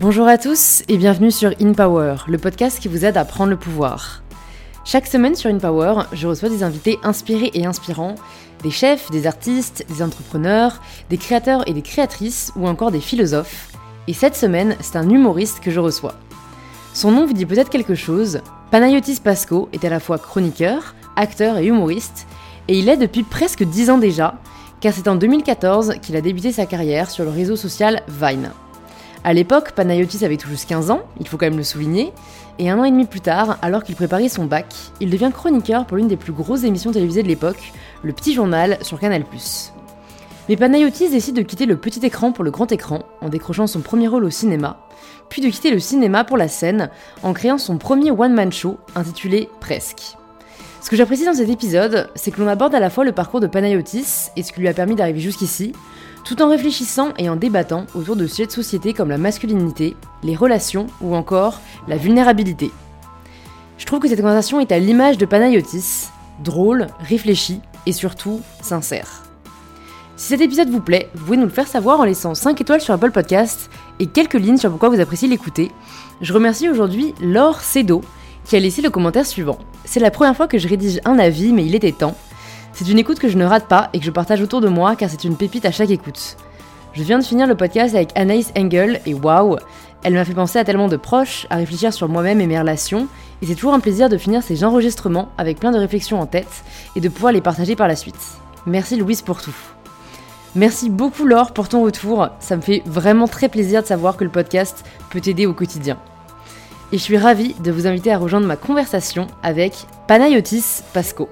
Bonjour à tous et bienvenue sur In Power, le podcast qui vous aide à prendre le pouvoir. Chaque semaine sur In Power, je reçois des invités inspirés et inspirants, des chefs, des artistes, des entrepreneurs, des créateurs et des créatrices ou encore des philosophes. Et cette semaine, c'est un humoriste que je reçois. Son nom vous dit peut-être quelque chose. Panayotis Pasco est à la fois chroniqueur, acteur et humoriste, et il est depuis presque 10 ans déjà, car c'est en 2014 qu'il a débuté sa carrière sur le réseau social Vine. À l'époque, Panayotis avait tout juste 15 ans, il faut quand même le souligner, et un an et demi plus tard, alors qu'il préparait son bac, il devient chroniqueur pour l'une des plus grosses émissions télévisées de l'époque, le Petit Journal sur Canal+. Mais Panayotis décide de quitter le petit écran pour le grand écran, en décrochant son premier rôle au cinéma, puis de quitter le cinéma pour la scène, en créant son premier one-man show, intitulé Presque. Ce que j'apprécie dans cet épisode, c'est que l'on aborde à la fois le parcours de Panayotis et ce qui lui a permis d'arriver jusqu'ici, tout en réfléchissant et en débattant autour de sujets de société comme la masculinité, les relations ou encore la vulnérabilité. Je trouve que cette conversation est à l'image de Panayotis, drôle, réfléchi et surtout sincère. Si cet épisode vous plaît, vous pouvez nous le faire savoir en laissant 5 étoiles sur Apple Podcast et quelques lignes sur pourquoi vous appréciez l'écouter. Je remercie aujourd'hui Laure Cedo qui a laissé le commentaire suivant. C'est la première fois que je rédige un avis, mais il était temps. C'est une écoute que je ne rate pas et que je partage autour de moi car c'est une pépite à chaque écoute. Je viens de finir le podcast avec Anaïs Engel et waouh, elle m'a fait penser à tellement de proches, à réfléchir sur moi-même et mes relations, et c'est toujours un plaisir de finir ces enregistrements avec plein de réflexions en tête et de pouvoir les partager par la suite. Merci Louise pour tout. Merci beaucoup Laure pour ton retour, ça me fait vraiment très plaisir de savoir que le podcast peut t'aider au quotidien et je suis ravie de vous inviter à rejoindre ma conversation avec Panayotis Pasco.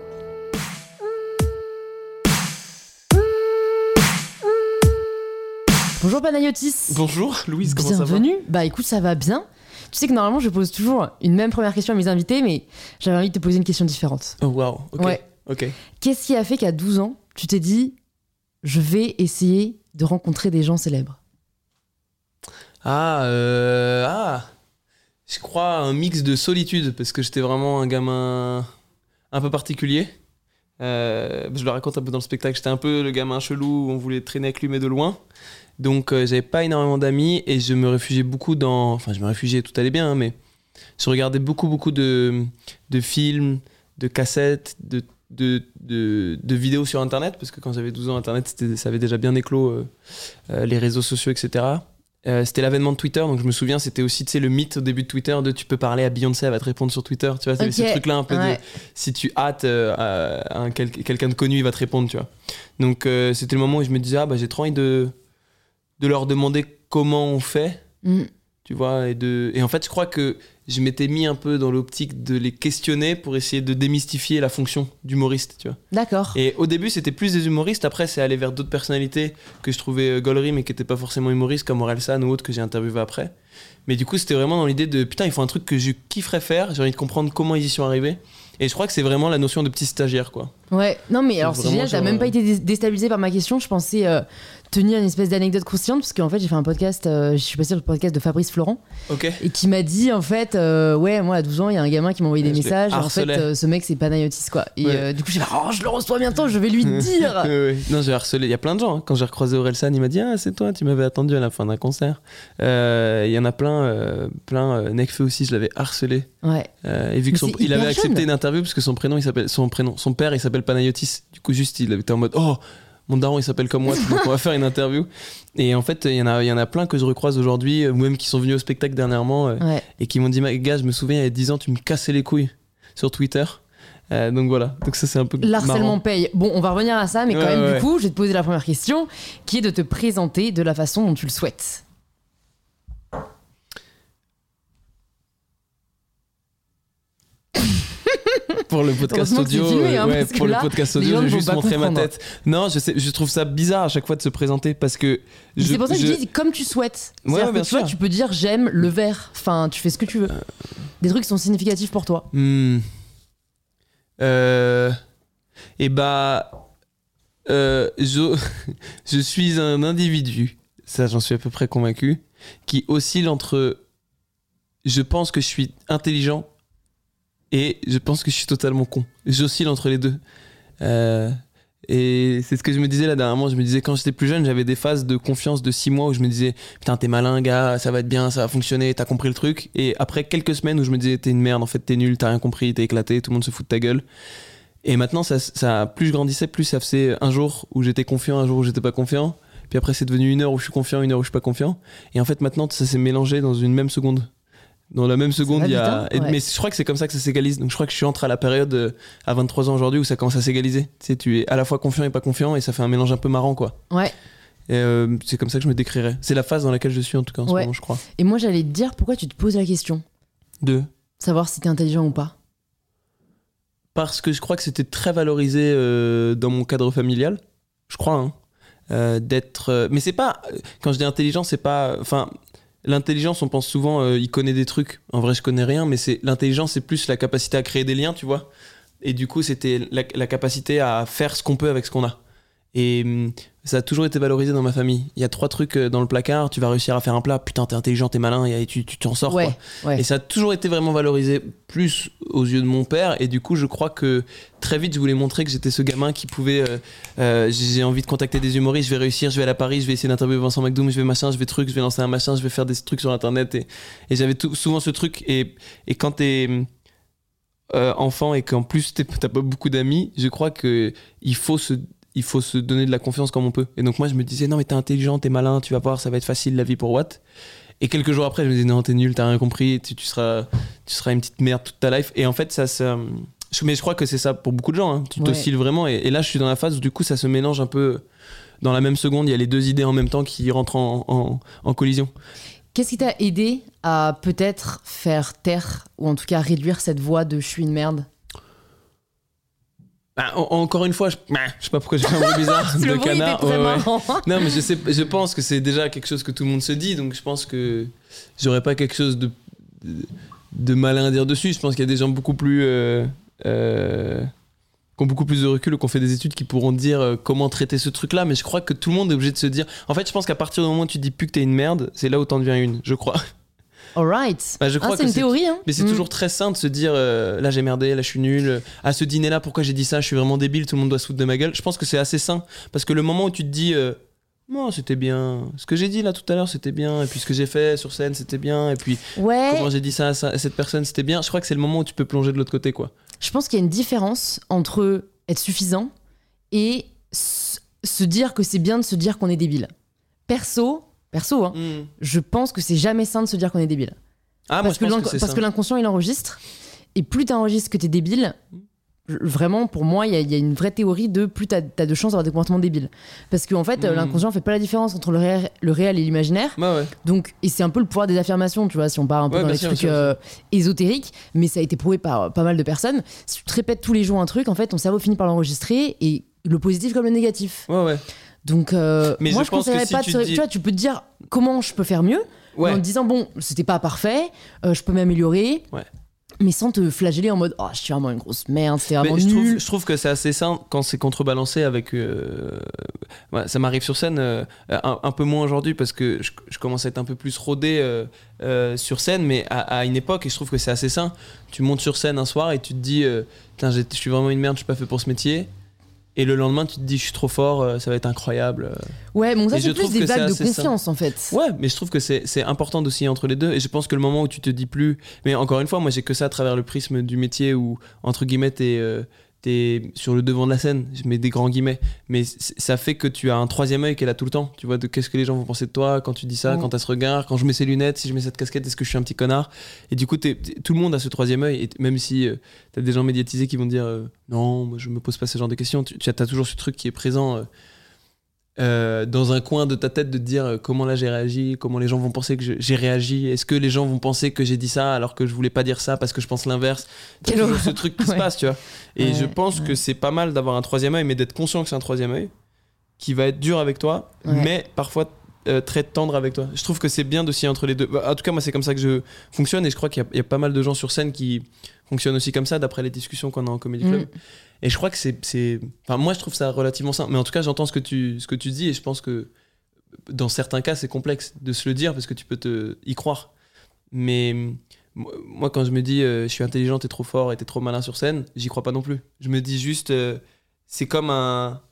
Bonjour Panayotis. Bonjour Louise, comment ça va Bienvenue. Bah écoute, ça va bien. Tu sais que normalement je pose toujours une même première question à mes invités, mais j'avais envie de te poser une question différente. Oh wow, ok. Ouais. Ok. Qu'est-ce qui a fait qu'à 12 ans, tu t'es dit je vais essayer de rencontrer des gens célèbres? Ah, euh, ah, je crois un mix de solitude parce que j'étais vraiment un gamin un peu particulier. Euh, je le raconte un peu dans le spectacle. J'étais un peu le gamin chelou où on voulait traîner avec lui mais de loin. Donc euh, j'avais pas énormément d'amis et je me réfugiais beaucoup dans. Enfin, je me réfugiais, tout allait bien, hein, mais je regardais beaucoup, beaucoup de, de films, de cassettes, de, de, de, de vidéos sur Internet parce que quand j'avais 12 ans, Internet, ça avait déjà bien éclos euh, euh, les réseaux sociaux, etc. Euh, c'était l'avènement de Twitter, donc je me souviens, c'était aussi tu sais, le mythe au début de Twitter de tu peux parler à Beyoncé, elle va te répondre sur Twitter. Tu vois, c'est Ok, ce truc-là un peu ouais. de si tu hâtes euh, à un quel- quelqu'un de connu, il va te répondre, tu vois. Donc euh, c'était le moment où je me disais, ah bah j'ai trop envie de, de leur demander comment on fait, Hmm. tu vois. Et, de... et en fait, je crois que je m'étais mis un peu dans l'optique de les questionner pour essayer de démystifier la fonction d'humoriste, tu vois. D'accord. Et au début, c'était plus des humoristes. Après, c'est allé vers d'autres personnalités que je trouvais euh, gauleries, mais qui n'étaient pas forcément humoristes, comme Orelsan ou autres que j'ai interviewé après. Mais du coup, c'était vraiment dans l'idée de putain, il faut un truc que je kifferais faire. J'ai envie de comprendre comment ils y sont arrivés. Et je crois que c'est vraiment la notion de petit stagiaire, quoi. Ouais, non mais alors c'est génial, t'as même pas euh, été dé- déstabilisé par ma question, je pensais euh, tenir une espèce d'anecdote croustillante parce qu'en fait j'ai fait un podcast, euh, je suis passé sur le podcast de Fabrice Florent Ok. et qui m'a dit en fait, euh, ouais moi à 12 ans il y a un gamin qui m'a envoyé des je messages, en fait euh, ce mec c'est Panayotis quoi. Et Ouais. euh, du coup j'ai fait, oh je le reçois bientôt, je vais lui dire. Non, j'ai harcelé. Il y a plein de gens. hein. Quand j'ai recroisé Orelsan, il m'a dit Ah, c'est toi, tu m'avais attendu à la fin d'un concert. Il y en a plein. plein Nekfeu aussi, je l'avais harcelé. Ouais, et vu que son- il avait accepté jeune. une interview parce que son prénom, il s'appelle son prénom, son père, il s'appelle Panayotis. Du coup, juste, il était en mode oh. Mon daron, il s'appelle comme moi, donc on va faire une interview. Et en fait, il y en a, il y en a plein que je recroise aujourd'hui, euh, ou même qui sont venus au spectacle dernièrement, euh, ouais. et qui m'ont dit, gars, je me souviens, il y a 10 ans, tu me cassais les couilles sur Twitter. Euh, donc voilà, donc ça c'est un peu L'harcèlement paye. Bon, on va revenir à ça, mais quand Ouais, même, ouais, du coup, je vais te poser la première question, qui est de te présenter de la façon dont tu le souhaites. Pour le podcast audio, filmé, hein, euh, ouais, que pour là, le podcast audio, je vais juste montrer ma tête. Non, je sais, je trouve ça bizarre à chaque fois de se présenter parce que C'est pour ça que je, dis comme tu souhaites. Ouais, que bien tu vois, sûr. tu peux dire j'aime le vert. Enfin, tu fais ce que tu veux. Des trucs qui sont significatifs pour toi. Hmm. Euh, et bah, euh, je, je suis un individu, ça j'en suis à peu près convaincu, qui oscille entre je pense que je suis intelligent et je pense que je suis totalement con. J'oscille entre les deux. Euh, Et c'est ce que je me disais là dernièrement. Je me disais, quand j'étais plus jeune, j'avais des phases de confiance de six mois où je me disais, putain, t'es malin, gars, ça va être bien, ça va fonctionner, t'as compris le truc. Et après quelques semaines où je me disais, t'es une merde, en fait, t'es nul, t'as rien compris, t'es éclaté, tout le monde se fout de ta gueule. Et maintenant, ça, ça, plus je grandissais, plus ça faisait un jour où j'étais confiant, un jour où j'étais pas confiant. Puis après, c'est devenu une heure où je suis confiant, une heure où je suis pas confiant. Et en fait, maintenant, ça s'est mélangé dans une même seconde. Dans la même seconde, il y a. hein Ouais. Mais je crois que c'est comme ça que ça s'égalise. Donc je crois que je suis entré à la période euh, à 23 ans aujourd'hui où ça commence à s'égaliser. Tu sais, tu es à la fois confiant et pas confiant et ça fait un mélange un peu marrant, quoi. Ouais. Et euh, c'est comme ça que je me décrirais. C'est la phase dans laquelle je suis en tout cas en ce moment, je crois. Et moi, j'allais te dire pourquoi tu te poses la question? Deux. Savoir si t'es intelligent ou pas. Parce que je crois que c'était très valorisé euh, dans mon cadre familial. Je crois, hein. Euh, d'être. euh, mais c'est pas. Quand je dis intelligent, c'est pas. Enfin. L'intelligence, on pense souvent, euh, il connaît des trucs. En vrai, je connais rien, mais c'est l'intelligence, c'est plus la capacité à créer des liens, tu vois. Et du coup, c'était la, la capacité à faire ce qu'on peut avec ce qu'on a. Et hum, ça a toujours été valorisé dans ma famille. Il y a trois trucs euh, dans le placard, tu vas réussir à faire un plat, putain, t'es intelligent, t'es malin, et tu tu t'en sors. ouais. quoi. ouais. Et ça a toujours été vraiment valorisé plus aux yeux de mon père. Et du coup, je crois que très vite, je voulais montrer que j'étais ce gamin qui pouvait. euh, euh, j'ai envie de contacter des humoristes, je vais réussir, je vais aller à Paris, je vais essayer d'interviewer Vincent McDoom, je vais machin, je vais truc, je vais lancer un machin, je vais faire des trucs sur internet. Et, et j'avais souvent ce truc. Et, et quand t'es. euh, enfant et qu'en plus t'as pas beaucoup d'amis, je crois que il faut se il faut se donner de la confiance comme on peut. Et donc moi je me disais non mais t'es intelligent, t'es malin, tu vas voir, ça va être facile la vie pour Watt. Et quelques jours après je me disais non t'es nul, t'as rien compris, tu, tu seras tu seras une petite merde toute ta life. Et en fait ça se je- mais je crois que c'est ça pour beaucoup de gens. hein. Tu Ouais. t'oscilles vraiment. Et, et là je suis dans la phase où du coup ça se mélange un peu dans la même seconde. Il y a les deux idées en même temps qui rentrent en, en- en collision. Qu'est-ce qui t'a aidé à peut-être faire taire, ou en tout cas réduire cette voix de je suis une merde? Bah, en- encore une fois, je, bah, je sais pas pourquoi j'ai fait un bruit bizarre de bruit canard. Ouais, ouais. Non, mais je, sais, je pense que c'est déjà quelque chose que tout le monde se dit, donc je pense que j'aurais pas quelque chose de, de, de malin à dire dessus. Je pense qu'il y a des gens beaucoup plus. euh, euh, qui ont beaucoup plus de recul ou qui ont fait des études qui pourront dire euh, comment traiter ce truc-là, mais je crois que tout le monde est obligé de se dire. En fait, je pense qu'à partir du moment où tu dis plus que t'es une merde, c'est là où t'en deviens une, je crois. Alright. Bah, je Ah, crois c'est que une théorie, hein Mais c'est Mm. toujours très sain de se dire euh, là j'ai merdé, là je suis nul. À ce dîner-là, pourquoi j'ai dit ça Je suis vraiment débile, tout le monde doit se foutre de ma gueule. Je pense que c'est assez sain parce que le moment où tu te dis euh, non, c'était bien, ce que j'ai dit là tout à l'heure c'était bien, et puis ce que j'ai fait sur scène c'était bien, et puis Ouais. comment j'ai dit ça à, ça- à cette personne c'était bien, je crois que c'est le moment où tu peux plonger de l'autre côté quoi. Je pense qu'il y a une différence entre être suffisant et se dire que c'est bien de se dire qu'on est débile. Perso, perso, hein, je pense que c'est jamais sain de se dire qu'on est débile. Ah, parce que parce que l'inconscient il enregistre. Et plus t'enregistres que t'es débile je- vraiment pour moi il y, a- il y a une vraie théorie de plus t'as as de chances d'avoir des comportements débiles. Parce qu'en fait euh, Mm. l'inconscient fait pas la différence entre le réel, le réel et l'imaginaire. Ouais. donc et c'est un peu le pouvoir des affirmations tu vois si on part un peu Ouais, dans bien les sûr, trucs sûr, euh, ésotériques. Mais ça a été prouvé par euh, pas mal de personnes. Si tu te répètes tous les jours un truc en fait ton cerveau finit par l'enregistrer et le positif comme le négatif. Ouais, ouais. Donc euh, Mais moi je que conseillerais si pas de tu se- dis- tu vois tu peux te dire comment je peux faire mieux Ouais. en te disant bon c'était pas parfait euh, je peux m'améliorer Ouais. mais sans te flageller en mode oh je suis vraiment une grosse merde c'est Mais vraiment je, nul trouve, je trouve que c'est assez sain quand c'est contrebalancé avec. euh, ouais, ça m'arrive sur scène un, un peu moins aujourd'hui parce que je, je commence à être un peu plus rodé sur scène, mais à, à une époque, et je trouve que c'est assez sain. Tu montes sur scène un soir et tu te dis j'ai- je suis vraiment une merde, je suis pas fait pour ce métier. Et le lendemain, tu te dis Je suis trop fort, euh, ça va être incroyable. ouais bon ça c'est plus des vagues de confiance en fait Ouais, mais je trouve que c'est c'est important d'osciller entre les deux. Et je pense que le moment où tu te dis plus. Mais encore une fois, moi j'ai que ça à travers le prisme du métier où, entre guillemets, t'es euh, t'es sur le devant de la scène. Je mets des grands guillemets. Mais ça fait que tu as un troisième œil qui est là tout le temps. Tu vois, de qu'est-ce que les gens vont penser de toi quand tu dis ça, Mm. quand t'as ce regard, quand je mets ces lunettes, si je mets cette casquette, est-ce que je suis un petit connard? Et du coup, tout le monde a ce troisième œil. Et même si euh, t'as des gens médiatisés qui vont dire euh, non, moi je me pose pas ce genre de questions, tu, tu as toujours ce truc qui est présent. euh, euh, dans un coin de ta tête de te dire euh, comment là j'ai réagi, comment les gens vont penser que j'ai réagi, est-ce que les gens vont penser que j'ai dit ça alors que je voulais pas dire ça parce que je pense l'inverse? Ce truc qui Ouais. se passe, tu vois. Et Ouais, je pense que c'est pas mal d'avoir un troisième œil, mais d'être conscient que c'est un troisième œil qui va être dur avec toi, mais parfois euh, très tendre avec toi. Je trouve que c'est bien d'osciller entre les deux. Bah, En tout cas, moi, c'est comme ça que je fonctionne et je crois qu'il y, a- il y a pas mal de gens sur scène qui fonctionnent aussi comme ça d'après les discussions qu'on a en Comedy Club. Mm. Et je crois que c'est. Enfin, moi, je trouve ça relativement simple. Mais en tout cas, j'entends ce, que tu- ce que tu dis et je pense que dans certains cas, c'est complexe de se le dire parce que tu peux te y croire. Mais moi- quand je me dis euh, je suis intelligent, t'es trop fort et t'es trop malin sur scène, j'y crois pas non plus. Je me dis juste, euh, c'est comme un.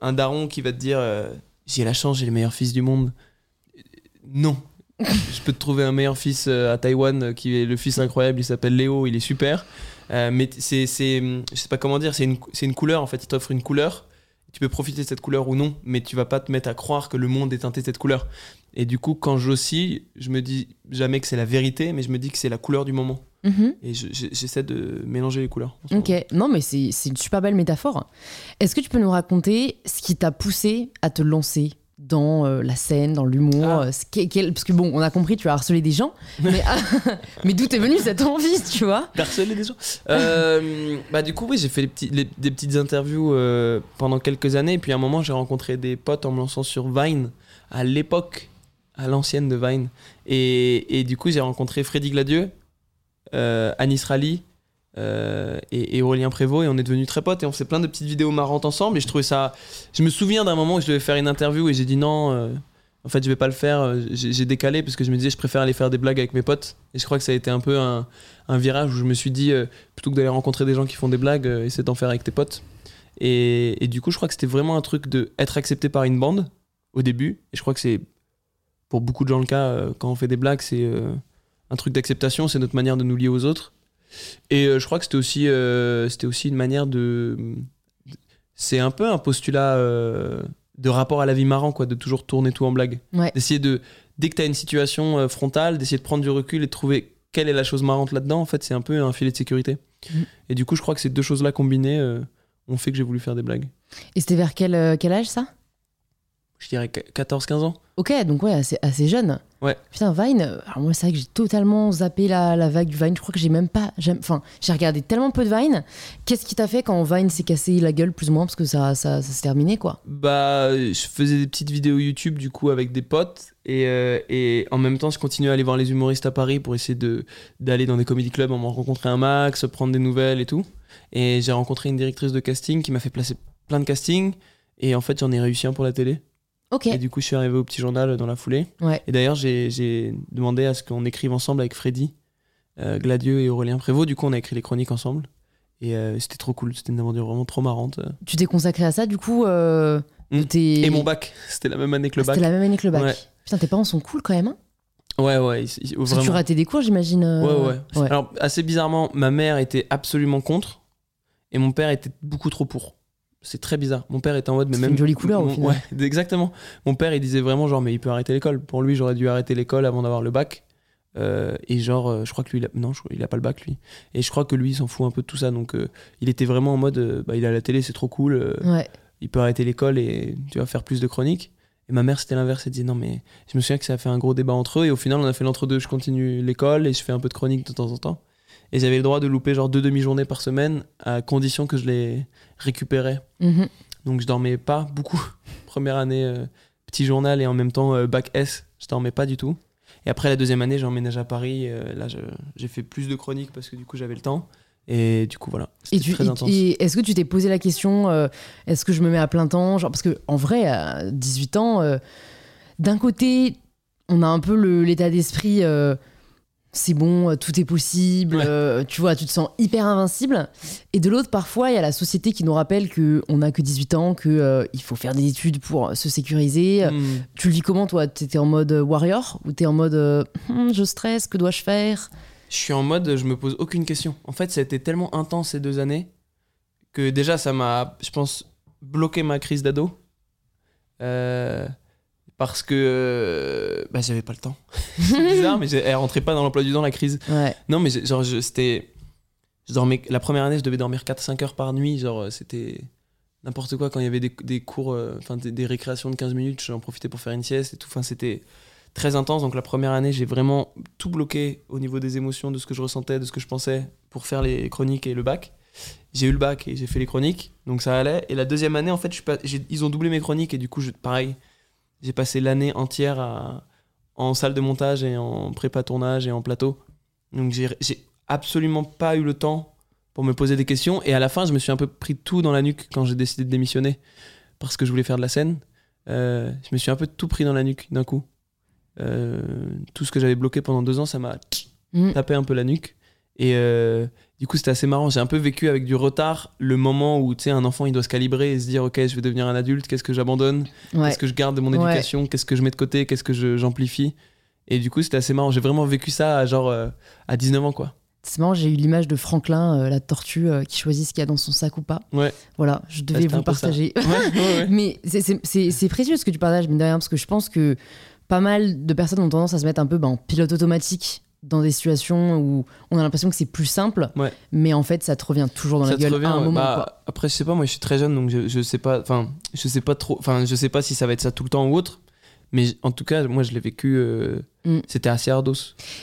un daron qui va te dire euh, j'ai la chance, j'ai le meilleur fils du monde. Non. je peux te trouver un meilleur fils à Taïwan qui est le fils incroyable, il s'appelle Léo, il est super. Euh, mais c'est, c'est, je sais pas comment dire, c'est une, c'est une couleur en fait, il t'offre une couleur. Tu peux profiter de cette couleur ou non, mais tu vas pas te mettre à croire que le monde est teinté de cette couleur. Et du coup, quand j'oscille, je me dis jamais que c'est la vérité, mais je me dis que c'est la couleur du moment. Mhm. Et je- j'essaie de mélanger les couleurs. Ok, non mais c'est c'est une super belle métaphore. Est-ce que tu peux nous raconter ce qui t'a poussé à te lancer? Dans euh, la scène, dans l'humour Ah. euh, Parce que bon, on a compris, tu as harcelé des gens, mais, mais d'où est venue cette envie, tu vois? Harceler des gens? Euh, Bah du coup oui j'ai fait les petits, les- des petites interviews euh, pendant quelques années et puis à un moment j'ai rencontré des potes en me lançant sur Vine à l'époque à l'ancienne de Vine. Et, et du coup j'ai rencontré Freddy Gladieux Anis Rally euh, et, Aurélien Prévost et on est devenus très potes et on fait plein de petites vidéos marrantes ensemble et je trouvais ça je me souviens d'un moment où je devais faire une interview et j'ai dit non euh, en fait je vais pas le faire euh, j'ai décalé parce que je me disais je préfère aller faire des blagues avec mes potes et je crois que ça a été un peu un, virage où je me suis dit plutôt que d'aller rencontrer des gens qui font des blagues essaie d'en faire avec tes potes. Et, et du coup je crois que c'était vraiment un truc de être accepté par une bande au début et je crois que c'est pour beaucoup de gens le cas quand on fait des blagues c'est un truc d'acceptation c'est notre manière de nous lier aux autres et euh, je crois que c'était aussi euh, c'était aussi une manière de c'est un peu un postulat euh, de rapport à la vie marrant quoi de toujours tourner tout en blague. Ouais. d'essayer de dès que tu as une situation frontale d'essayer de prendre du recul et de trouver quelle est la chose marrante là-dedans en fait c'est un peu un filet de sécurité. Mhm. et du coup je crois que ces deux choses là combinées ont fait que j'ai voulu faire des blagues. Et c'était vers quel, quel âge ça? Je dirais 14-15 ans Ok, donc ouais, assez, assez jeune. Ouais. Putain, Vine, alors moi c'est vrai que j'ai totalement zappé la, la vague du Vine. Je crois que j'ai même pas. Enfin, j'ai regardé tellement peu de Vine. Qu'est-ce qui t'a fait quand Vine s'est cassé la gueule, plus ou moins, parce que ça, ça, ça s'est terminé, quoi? Bah, je faisais des petites vidéos YouTube du coup avec des potes et, euh, et en même temps je continuais à aller voir les humoristes à Paris pour essayer de d'aller dans des comedy clubs, en rencontrer un max, prendre des nouvelles et tout. Et j'ai rencontré une directrice de casting qui m'a fait placer plein de castings et en fait j'en ai réussi un pour la télé. Et du coup je suis arrivé au petit journal dans la foulée. Ouais. Et d'ailleurs j'ai demandé à ce qu'on écrive ensemble avec Freddy, euh, Gladieux et Aurélien Prévost. Du coup on a écrit les chroniques ensemble. Et euh, c'était trop cool, c'était une aventure vraiment trop marrante. Tu t'es consacré à ça, du coup euh, Mm. t'es- Et mon bac, c'était la même année que le Ah, bac. C'était la même année que le bac. Ouais. Putain, tes parents sont cool quand même. Hein Ouais, ouais, ils- ils- Parce que tu ratais des cours, j'imagine. euh, Ouais, ouais. Alors, assez bizarrement, ma mère était absolument contre et mon père était beaucoup trop pour. C'est très bizarre. Mon père était en mode, mais même. une jolie couleur, au final. Ouais, exactement. Mon père, il disait vraiment, genre, mais il peut arrêter l'école. Pour lui, j'aurais dû arrêter l'école avant d'avoir le bac. Euh, et genre, euh, je crois que lui, il a... non, je... il a pas le bac, lui. Et je crois que lui, il s'en fout un peu de tout ça. Donc, euh, il était vraiment en mode, bah, il a la télé, c'est trop cool. Ouais. il peut arrêter l'école et tu vas faire plus de chroniques. Et ma mère, c'était l'inverse. Elle disait non, mais je me souviens que ça a fait un gros débat entre eux. Et au final, on a fait l'entre-deux. Je continue l'école et je fais un peu de chronique de temps en temps. Et j'avais le droit de louper genre deux demi-journées par semaine à condition que je les récupérais. Mhm. Donc je dormais pas beaucoup. Première année, euh, petit journal et en même temps euh, bac S, je dormais pas du tout. Et après la deuxième année, j'ai emménagé à Paris. euh, là, j'ai fait plus de chroniques parce que du coup, j'avais le temps. Et du coup, voilà. Et, tu, très intense. et est-ce que tu t'es posé la question, euh, est-ce que je me mets à plein temps genre, Parce que en vrai, à 18 ans, d'un côté, on a un peu l'état d'esprit, c'est bon, euh, tout est possible, Ouais. euh, tu vois, tu te sens hyper invincible. Et de l'autre, parfois, il y a la société qui nous rappelle qu'on n'a que 18 ans, qu'il faut faire des études pour se sécuriser. Hmm. Tu le vis comment, toi? T'étais en mode warrior? Ou t'es en mode euh, Hum, je stresse, que dois-je faire? Je suis en mode, je me pose aucune question. En fait, ça a été tellement intense ces deux années que déjà, ça m'a, je pense, bloqué ma crise d'ado. Euh, parce que euh, bah, j'avais pas le temps. C'est bizarre, mais elle rentrait pas dans l'emploi du temps, la crise. Ouais. Non, mais genre, c'était. Je dormais, la première année, je devais dormir 4-5 heures par nuit. Genre, euh, c'était n'importe quoi. Quand il y avait des, des cours, euh, enfin, des, des récréations de 15 minutes, j'en profitais pour faire une sieste et tout. Enfin, c'était très intense. Donc, la première année, j'ai vraiment tout bloqué au niveau des émotions, de ce que je ressentais, de ce que je pensais pour faire les chroniques et le bac. J'ai eu le bac et j'ai fait les chroniques. Donc, ça allait. Et la deuxième année, en fait, je pas, ils ont doublé mes chroniques et du coup, je, pareil, j'ai passé l'année entière à, en salle de montage et en prépa tournage et en plateau. Donc j'ai j'ai absolument pas eu le temps pour me poser des questions. Et à la fin, je me suis un peu pris tout dans la nuque quand j'ai décidé de démissionner parce que je voulais faire de la scène. Euh, je me suis un peu tout pris dans la nuque d'un coup. Euh, tout ce que j'avais bloqué pendant deux ans, ça m'a Mm. tapé un peu la nuque. Et euh, du coup, c'était assez marrant. J'ai un peu vécu avec du retard le moment où, tu sais, un enfant, il doit se calibrer et se dire, OK, je vais devenir un adulte, qu'est-ce que j'abandonne? Ouais. Qu'est-ce que je garde de mon Ouais. éducation? Qu'est-ce que je mets de côté? Qu'est-ce que j'amplifie? Et du coup, c'était assez marrant. J'ai vraiment vécu ça à genre euh, à 19 ans, quoi. C'est marrant, j'ai eu l'image de Franklin, euh, la tortue, euh, qui choisit ce qu'il y a dans son sac ou pas. Ouais. Voilà, je devais c'était vous partager. Ouais. Mais c'est- précieux ce que tu partages, mine de rien, parce que je pense que pas mal de personnes ont tendance à se mettre un peu ben, en pilote automatique dans des situations où on a l'impression que c'est plus simple, Ouais. mais en fait, ça te revient toujours dans Ça la gueule revient, à un ouais. moment. Bah, quoi. après, je sais pas, moi je suis très jeune donc je, je sais pas, enfin, je sais pas trop, enfin, je sais pas si ça va être ça tout le temps ou autre, mais en tout cas, moi je l'ai vécu, euh, Mm. c'était assez ardos.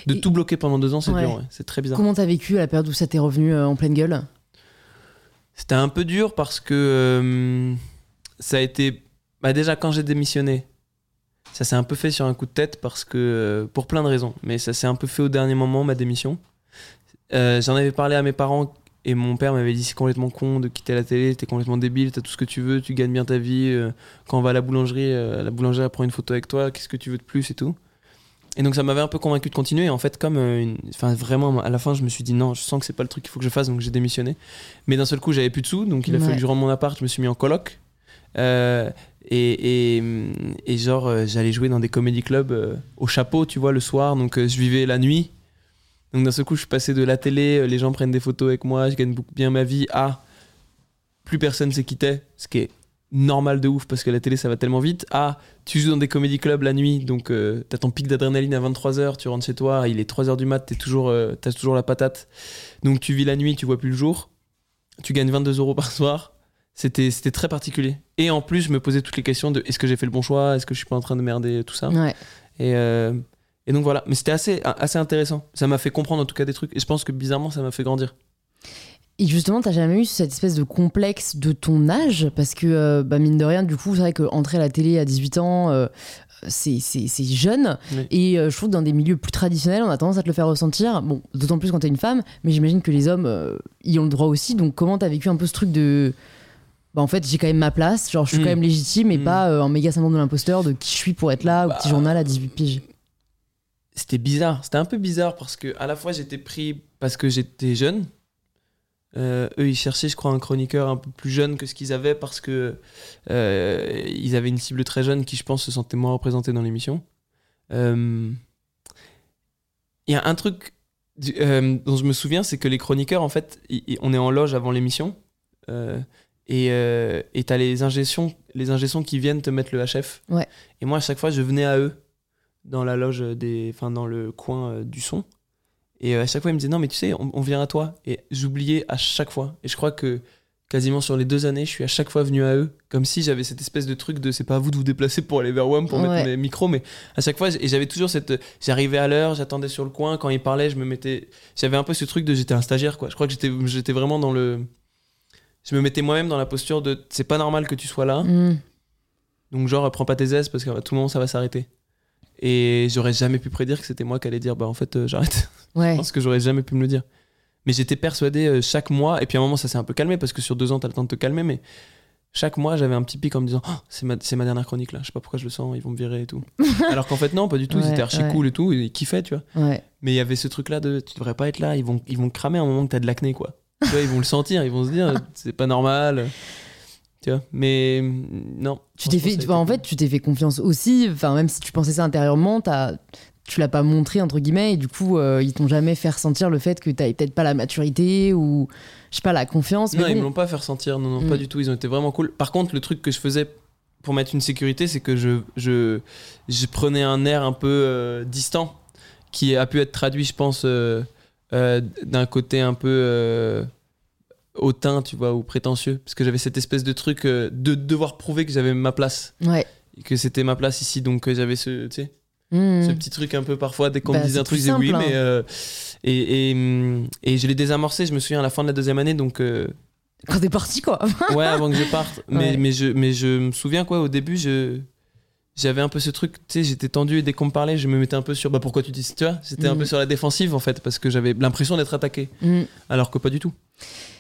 De Et- tout bloquer pendant deux ans, c'est ouais. c'est très bizarre. Comment t'as vécu à la période où ça t'est revenu euh, en pleine gueule? C'était un peu dur parce que euh, ça a été. Bah déjà, quand j'ai démissionné, ça s'est un peu fait sur un coup de tête parce que. euh, pour plein de raisons. Mais ça s'est un peu fait au dernier moment, ma démission. Euh, J'en avais parlé à mes parents et mon père m'avait dit c'est complètement con de quitter la télé, t'es complètement débile, t'as tout ce que tu veux, tu gagnes bien ta vie. euh, quand on va à la boulangerie, la boulangère prend une photo avec toi, qu'est-ce que tu veux de plus et tout. Et donc ça m'avait un peu convaincu de continuer. En fait, comme. une- Enfin, vraiment, à la fin, je me suis dit non, je sens que c'est pas le truc qu'il faut que je fasse, donc j'ai démissionné. Mais d'un seul coup, j'avais plus de sous, donc il a Ouais. fallu que je rende mon appart, je me suis mis en coloc. Euh, et, et, et genre, euh, j'allais jouer dans des comédie clubs euh, au chapeau, tu vois, le soir. Donc, je vivais la nuit. Donc, d'un seul coup, je suis passé de la télé, les gens prennent des photos avec moi, je gagne bien ma vie, à plus personne s'est quitté, ce qui est normal de ouf parce que la télé ça va tellement vite. À tu joues dans des comédie clubs la nuit, donc t'as ton pic d'adrénaline à 23h, tu rentres chez toi, il est 3h du mat, t'es toujours, t'as toujours la patate. Donc, tu vis la nuit, tu vois plus le jour. Tu gagnes 22 euros par soir. C'était c'était très particulier. Et en plus, je me posais toutes les questions de est-ce que j'ai fait le bon choix? Est-ce que je suis pas en train de merder? Tout ça. Ouais. Et, euh, et donc voilà. Mais c'était assez, assez intéressant. Ça m'a fait comprendre en tout cas des trucs. Et je pense que bizarrement, ça m'a fait grandir. Et justement, t'as jamais eu cette espèce de complexe de ton âge? Parce que, euh, bah, mine de rien, du coup, c'est vrai qu'entrer à la télé à 18 ans, euh, c'est c'est- c'est jeune. Oui. Et euh, je trouve que dans des milieux plus traditionnels, on a tendance à te le faire ressentir. Bon, d'autant plus quand t'es une femme, mais j'imagine que les hommes y ont le droit aussi. Donc, comment t'as vécu un peu ce truc de. Bah, en fait, j'ai quand même ma place, genre, je suis quand même légitime et Mm. pas euh, un méga syndrome de l'imposteur de qui je suis pour être là, Bah, au petit journal à 18 piges. C'était bizarre. C'était un peu bizarre parce que à la fois j'étais pris parce que j'étais jeune. Euh, eux, ils cherchaient, je crois, un chroniqueur un peu plus jeune que ce qu'ils avaient parce que euh, ils avaient une cible très jeune qui, je pense, se sentait moins représentée dans l'émission. Euh, Il y a un truc euh, dont je me souviens, c'est que les chroniqueurs, en fait, on est en loge avant l'émission euh, et euh, et t'as les ingé-sons- les qui viennent te mettre le HF. Ouais. Et moi, à chaque fois, je venais à eux dans la loge des, enfin dans le coin euh, du son. Et euh, à chaque fois, ils me disaient non, mais tu sais, on, on vient à toi. Et j'oubliais à chaque fois. Et je crois que quasiment sur les deux années, je suis à chaque fois venu à eux, comme si j'avais cette espèce de truc de c'est pas à vous de vous déplacer pour aller vers WAM pour Ouais. mettre mes micros, mais à chaque fois, et j'avais toujours cette, j'arrivais à l'heure, j'attendais sur le coin, quand ils parlaient, je me mettais, j'avais un peu ce truc de j'étais un stagiaire quoi. Je crois que j'étais, j'étais vraiment dans le, je me mettais moi-même dans la posture de c'est pas normal que tu sois là. Mm. Donc genre prends pas tes aises parce qu'à tout moment ça va s'arrêter. Et j'aurais jamais pu prédire que c'était moi qui allais dire bah en fait euh, j'arrête. Ouais. Je pense que j'aurais jamais pu me le dire. Mais j'étais persuadé euh, chaque mois et puis à un moment ça s'est un peu calmé parce que sur deux ans t'as le temps de te calmer mais chaque mois j'avais un petit pic en me disant Oh, c'est ma, dernière chronique là je sais pas pourquoi je le sens ils vont me virer et tout. Alors qu'en fait non pas du tout ils Ouais, étaient archi ouais. cool et tout ils kiffaient tu vois. Ouais. Mais il y avait ce truc là de tu devrais pas être là ils vont ils vont cramer à un moment que t'as de l'acné quoi. Tu vois ils vont le sentir ils vont se dire c'est pas normal. Tu vois mais mm, non. Tu t'es fait, enfin, en fait, tu t'es fait confiance aussi. Enfin, même si tu pensais ça intérieurement, t'as, tu l'as pas montré entre guillemets, et du coup, euh, ils t'ont jamais fait ressentir le fait que t'avais peut-être pas la maturité ou je sais pas la confiance. Non, mais ils me l'ont pas fait ressentir. Non, non, Mm. pas du tout. Ils ont été vraiment cool. Par contre, le truc que je faisais pour mettre une sécurité, c'est que je, je, je prenais un air un peu euh, distant, qui a pu être traduit, je pense, euh, euh, d'un côté un peu euh, hautain, tu vois, ou prétentieux. Parce que j'avais cette espèce de truc euh, de devoir prouver que j'avais ma place. Ouais. Et que c'était ma place ici. Donc j'avais ce, tu sais, Mmh. ce petit truc un peu parfois dès qu'on Bah, me disait c'est un truc je disais oui hein. mais euh, et, et, hum, et je l'ai désamorcé je me souviens à la fin de la deuxième année donc Quand t'es parti, quoi. ouais avant que je parte mais, Ouais. mais je mais je me souviens quoi au début je j'avais un peu ce truc tu sais j'étais tendu et dès qu'on me parlait je me mettais un peu sur bah pourquoi tu dis ça? Tu vois c'était un Mm. peu sur la défensive en fait parce que j'avais l'impression d'être attaqué Mmh. alors que pas du tout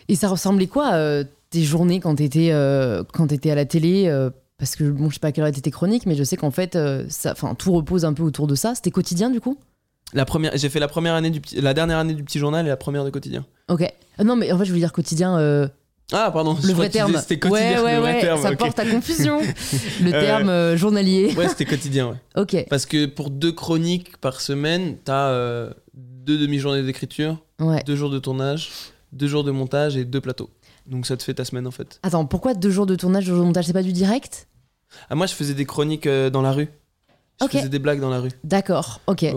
Et ça ressemblait quoi euh, tes journées quand t'étais euh, quand t'étais à la télé euh, Parce que bon, je sais pas à quelle heure étaient tes chroniques, mais je sais qu'en fait, euh, ça, enfin, tout repose un peu autour de ça. C'était quotidien du coup? La première, j'ai fait la première année du la dernière année du petit journal et la première de quotidien. Ok. Ah non, mais en fait, je voulais dire quotidien. Ah pardon. le vrai terme. C'était quotidien. ouais, ouais, le vrai ouais. terme. ça porte à confusion. le Euh, terme euh, journalier. Ouais, c'était quotidien. Ouais. Ok. Parce que pour deux chroniques par semaine, t'as euh, deux demi-journées d'écriture, Ouais. deux jours de tournage, deux jours de montage et deux plateaux. Donc ça te fait ta semaine en fait. Attends, pourquoi deux jours de tournage, deux jours de montage? C'est pas du direct? Ah moi je faisais des chroniques euh, dans la rue. Je faisais des blagues dans la rue. D'accord. Ok. Ouais.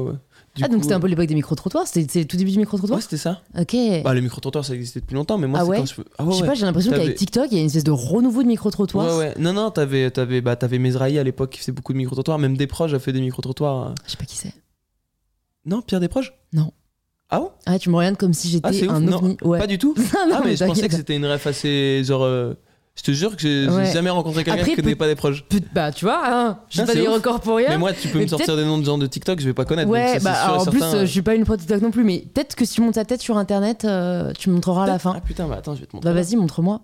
Du ah, donc coup, c'était un peu l'époque des micro-trottoirs C'était le tout début du micro-trottoir Ouais, c'était ça. Ok. Bah, le micro-trottoir, ça existait depuis longtemps, mais moi, Ah c'est ouais quand je. Ah je ouais, sais ouais. pas, j'ai l'impression qu'avec TikTok, il y a une espèce de renouveau de micro-trottoir. Ouais, ouais. Non, non, t'avais, t'avais, bah, Mesrahi à l'époque qui faisait beaucoup de micro-trottoirs. Même Desproges a fait des micro-trottoirs. Je sais pas qui c'est. Non, Pierre Desproges Non. Ah bon? Ah, tu me regardes comme si Ah, j'étais c'est ouf. un Non. Ouais. Pas du tout. non, ah, mais je pensais que c'était une ref assez. Genre. euh, Je te jure que j'ai, j'ai Ouais. jamais rencontré quelqu'un qui connaît pas des proches. Bah, tu vois, hein, je Ah, pas des ouf. records pour rien. Mais moi, tu peux Mais me sortir des noms de gens de TikTok, je vais pas connaître. donc Ouais, ça, bah sûr et alors, en plus, certain. euh, je suis pas une pro TikTok non plus, mais peut-être que si tu montes ta tête sur internet, euh, tu me montreras à la fin. Ah putain, bah attends, je vais te montrer. Bah vas-y, montre-moi.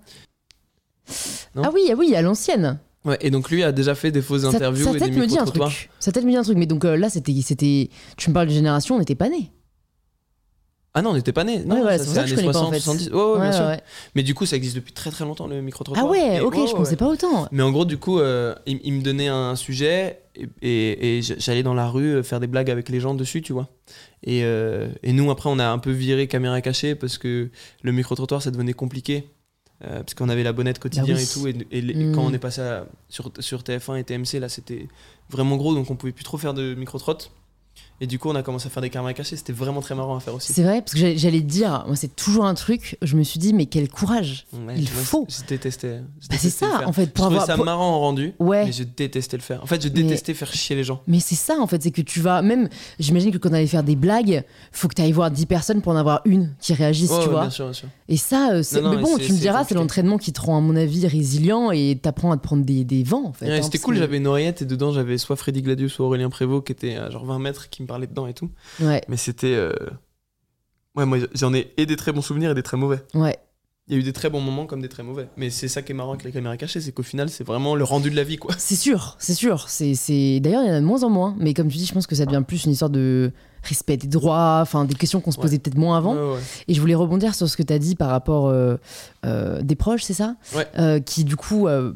Ah oui, ah oui, à l'ancienne. Ouais, et donc lui a déjà fait des fausses interviews sa et des tête me dit un truc. Sa tête me dit un truc, mais donc euh, là, c'était, c'était. Tu me parles de génération, on n'était pas nés. Ah non, on n'était pas nés. Non, Ouais, c'est pour ça que je années connais pas, en 60, fait. 70. Ouais, ouais, bien Ouais, sûr. ouais. Mais du coup, ça existe depuis très très longtemps le micro-trottoir. Ah ouais, Et- ok, je pensais pas autant. Mais en gros, du coup, euh, il, il me donnait un sujet et, et- et j'allais dans la rue euh, faire des blagues avec les gens dessus, tu vois. Et, euh, et nous, après, on a un peu viré caméra cachée parce que le micro-trottoir, ça devenait compliqué. Euh, parce qu'on avait la bonnette quotidien Bah oui. et tout. Et, et les- Mm. quand on est passé à- sur, sur TF1 et TMC, là, c'était vraiment gros, donc on pouvait plus trop faire de micro-trot. Et du coup, on a commencé à faire des caméras cachées. C'était vraiment très marrant à faire aussi. C'est vrai, parce que j'allais- te dire, moi, c'est toujours un truc, je me suis dit, mais quel courage. Ouais, il moi, faut. Je détestais. je Bah, c'est ça, en fait, Je pour trouvais avoir. ça pour- marrant en rendu, Ouais. mais je détestais le faire. En fait, je Mais- détestais faire chier les gens. Mais c'est ça en fait, c'est que tu vas même, j'imagine que quand on allait faire des blagues, faut que tu ailles voir 10 personnes pour en avoir une qui réagisse, tu ouais, vois. bien sûr, bien sûr. Et ça, euh, c'est- mais bon, tu me diras, c'est l'entraînement qui te rend à mon avis résilient et t'apprends à te prendre des, des vents en fait. Hein, C'était cool, j'avais une oreillette et dedans j'avais soit Freddy Gladius, soit Aurélien Prévost qui était à genre 20 mètres qui me parlait dedans et tout. Ouais, Mais c'était. euh, Ouais, moi j'en ai et des très bons souvenirs et des très mauvais. ouais. Il y a eu des très bons moments comme des très mauvais. Mais c'est ça qui est marrant avec les caméras cachées, c'est qu'au final c'est vraiment le rendu de la vie quoi. C'est sûr, c'est sûr. C'est, c'est... D'ailleurs, il y en a de moins en moins. Mais comme tu dis, je pense que ça devient plus une histoire de respect des droits, enfin des questions qu'on se Ouais. posait peut-être moins avant. Ouais, ouais. Et je voulais rebondir sur ce que tu as dit par rapport euh, euh, des proches, c'est ça? Ouais. Euh, Qui du coup euh,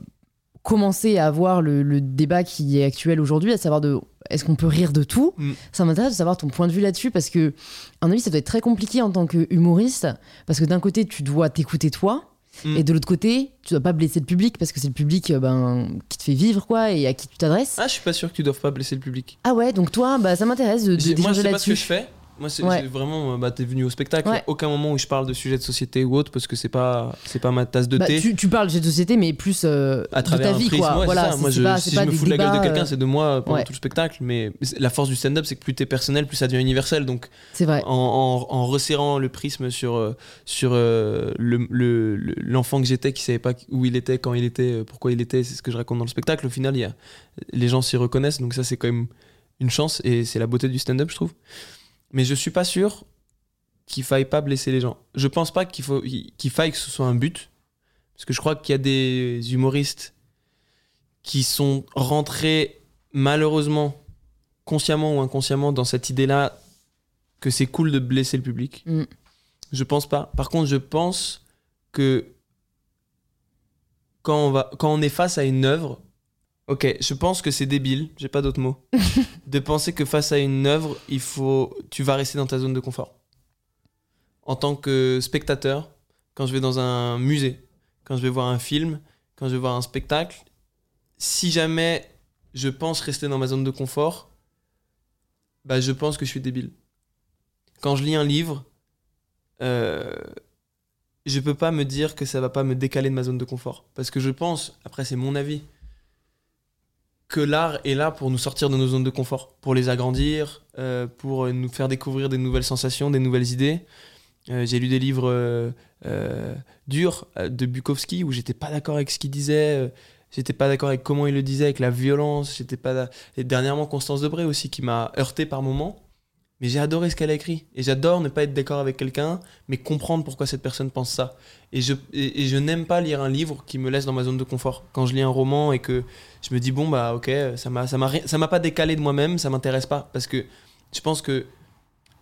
commençaient à avoir le, le débat qui est actuel aujourd'hui, à savoir de est-ce qu'on peut rire de tout Mm. Ça m'intéresse de savoir ton point de vue là-dessus parce que, à mon avis, ça doit être très compliqué en tant que humoriste parce que d'un côté, tu dois t'écouter toi. Mm. Et de l'autre côté, tu dois pas blesser le public parce que c'est le public euh, ben, qui te fait vivre quoi et à qui tu t'adresses. Ah, je suis pas sûr que tu doives pas blesser le public. Ah ouais, donc toi, bah, ça m'intéresse de, de Moi, d'échanger c'est pas ce que je fais. Moi, c'est Ouais. vraiment. euh, Bah, t'es venu au spectacle. Ouais. aucun moment où je parle de sujets de société ou autre parce que c'est pas, c'est pas ma tasse de Bah, thé. tu, tu parles de société, mais plus euh, à de travers ta un vie, prisme, quoi. ouais, voilà, ça. Moi, je, pas, si je pas me fous de la gueule de quelqu'un, euh, c'est de moi pendant tout le spectacle. Mais la force du stand-up, c'est que plus t'es personnel, plus ça devient universel. Donc, C'est vrai. en, en- en resserrant le prisme sur, sur euh, le- le- le- l'enfant que j'étais, qui savait pas où il était, quand il était, pourquoi il était, c'est ce que je raconte dans le spectacle. Au final, il y a, les gens s'y reconnaissent. Donc, ça, c'est quand même une chance et c'est la beauté du stand-up, je trouve. Mais je suis pas sûr qu'il faille pas blesser les gens. Je pense pas qu'il faut qu'il faille que ce soit un but. Parce que je crois qu'il y a des humoristes qui sont rentrés malheureusement, consciemment ou inconsciemment, dans cette idée-là que c'est cool de blesser le public. Mm. Je pense pas. Par contre, je pense que quand on, va, quand on est face à une œuvre, ok, je pense que c'est débile, j'ai pas d'autres mots, de penser que face à une œuvre, il faut, tu vas rester dans ta zone de confort. En tant que spectateur, quand je vais dans un musée, quand je vais voir un film, quand je vais voir un spectacle, si jamais je pense rester dans ma zone de confort, bah je pense que je suis débile. Quand je lis un livre, euh, je peux pas me dire que ça va pas me décaler de ma zone de confort. Parce que je pense, après c'est mon avis, que l'art est là pour nous sortir de nos zones de confort, pour les agrandir, euh, pour nous faire découvrir des nouvelles sensations, des nouvelles idées. Euh, J'ai lu des livres euh, euh, durs euh, de Bukowski où j'étais pas d'accord avec ce qu'il disait, euh, j'étais pas d'accord avec comment il le disait, avec la violence, j'étais pas. Et dernièrement Constance Debré aussi qui m'a heurté par moments. Mais j'ai adoré ce qu'elle a écrit. Et j'adore ne pas être d'accord avec quelqu'un, mais comprendre pourquoi cette personne pense ça. Et je, n'aime pas lire un livre qui me laisse dans ma zone de confort. Quand je lis un roman et que je me dis, bon, bah ok, ça m'a pas décalé de moi-même, ça m'intéresse pas. Parce que je pense que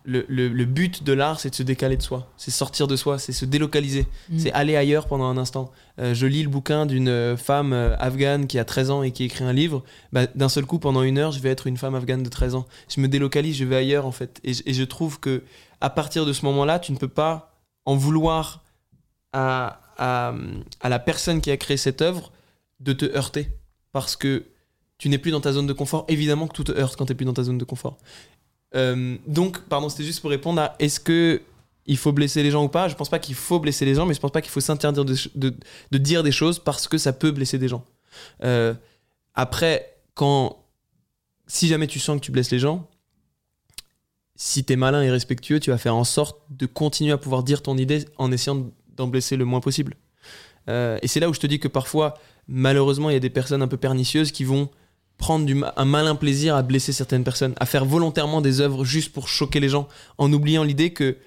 le, le- le but de l'art, c'est de se décaler de soi, c'est sortir de soi, c'est se délocaliser, Mm. c'est aller ailleurs pendant un instant. Euh, je lis le bouquin d'une euh, femme euh, afghane qui a 13 ans et qui écrit un livre. Bah, D'un seul coup, pendant une heure, je vais être une femme afghane de 13 ans. Je me délocalise, je vais ailleurs en fait. Et, je- et je trouve que à partir de ce moment-là, tu ne peux pas en vouloir à, à, à la personne qui a créé cette œuvre de te heurter. Parce que tu n'es plus dans ta zone de confort. Évidemment que tout te heurte quand tu n'es plus dans ta zone de confort. Euh, donc, pardon, c'était juste pour répondre à est-ce que il faut blesser les gens ou pas? Je pense pas qu'il faut blesser les gens, mais je pense pas qu'il faut s'interdire de, dire des choses parce que ça peut blesser des gens. Euh, après, quand si jamais tu sens que tu blesses les gens, si t'es malin et respectueux, tu vas faire en sorte de continuer à pouvoir dire ton idée en essayant d'en blesser le moins possible. Euh, et c'est là où je te dis que parfois, malheureusement, il y a des personnes un peu pernicieuses qui vont prendre du un malin plaisir à blesser certaines personnes, à faire volontairement des œuvres juste pour choquer les gens, en oubliant l'idée que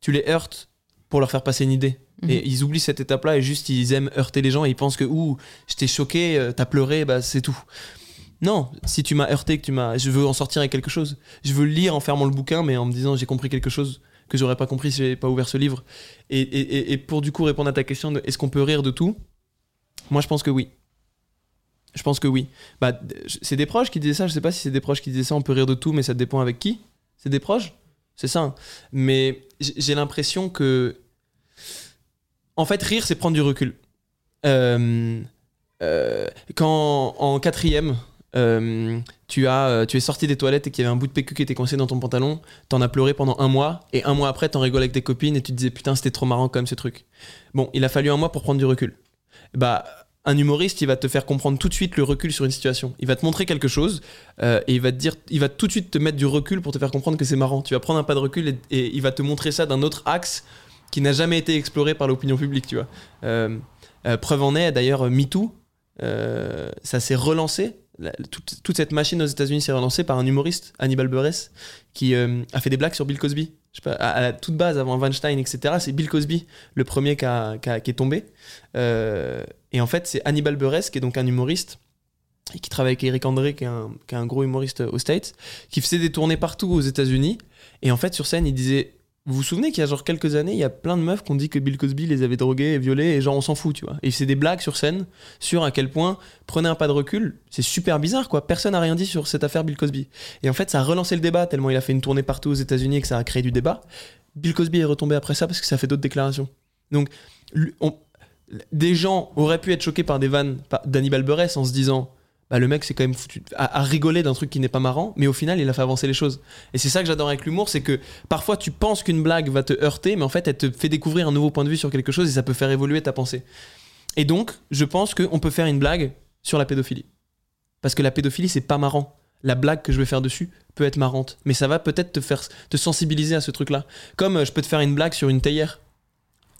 tu les heurtes pour leur faire passer une idée. Mhm. Et ils oublient cette étape-là et juste ils aiment heurter les gens et ils pensent que ouh, je t'ai choqué, euh, t'as pleuré, bah c'est tout. Non, si tu m'as heurté, que tu m'as, je veux en sortir avec quelque chose. Je veux lire en fermant le bouquin, mais en me disant j'ai compris quelque chose que j'aurais pas compris si j'avais pas ouvert ce livre. Et, et- et- et pour du coup répondre à ta question de est-ce qu'on peut rire de tout? Moi je pense que oui. Je pense que oui. Bah, c'est des proches qui disaient ça. Je sais pas si c'est des proches qui disaient ça. On peut rire de tout, mais ça dépend avec qui. C'est des proches? C'est ça. hein. Mais j'ai l'impression que, en fait, rire, c'est prendre du recul. Euh, euh, quand en quatrième, euh, tu, as, tu es sorti des toilettes et qu'il y avait un bout de PQ qui était coincé dans ton pantalon, t'en as pleuré pendant un mois, et un mois après, t'en rigolais avec tes copines et tu te disais putain, c'était trop marrant comme ce truc. Bon, il a fallu un mois pour prendre du recul. Bah, un humoriste, il va te faire comprendre tout de suite le recul sur une situation. Il va te montrer quelque chose euh, et il va te dire, il va tout de suite te mettre du recul pour te faire comprendre que c'est marrant. Tu vas prendre un pas de recul et, il va te montrer ça d'un autre axe qui n'a jamais été exploré par l'opinion publique, tu vois. Euh, euh, preuve en est, d'ailleurs, MeToo, ça s'est relancé. La- toute, cette machine aux États-Unis s'est relancée par un humoriste, Hannibal Buress, qui a fait des blagues sur Bill Cosby. À, la toute base, avant Weinstein, etc., c'est Bill Cosby, le premier qui, a- qui est tombé. Et en fait, c'est Hannibal Buress, qui est donc un humoriste, et qui travaille avec Eric André, qui est un, gros humoriste aux States, qui faisait des tournées partout aux États-Unis. Et en fait, sur scène, il disait Vous vous souvenez qu'il y a genre quelques années, il y a plein de meufs qui ont dit que Bill Cosby les avait drogués et violés, et genre on s'en fout, tu vois. Et faisait des blagues sur scène sur à quel point, prenez un pas de recul, c'est super bizarre, quoi. Personne n'a rien dit sur cette affaire Bill Cosby. Et en fait, ça a relancé le débat, tellement il a fait une tournée partout aux États-Unis et que ça a créé du débat. Bill Cosby est retombé après ça parce que ça fait d'autres déclarations. Donc, on- des gens auraient pu être choqués par des vannes d'Hannibal Buress en se disant bah, le mec c'est quand même foutu à, rigoler d'un truc qui n'est pas marrant mais au final il a fait avancer les choses. Et c'est ça que j'adore avec l'humour c'est que parfois tu penses qu'une blague va te heurter mais en fait elle te fait découvrir un nouveau point de vue sur quelque chose et ça peut faire évoluer ta pensée. Et donc je pense qu'on peut faire une blague sur la pédophilie. Parce que la pédophilie c'est pas marrant. La blague que je vais faire dessus peut être marrante. Mais ça va peut-être te faire te sensibiliser à ce truc là comme euh, je peux te faire une blague sur une théière.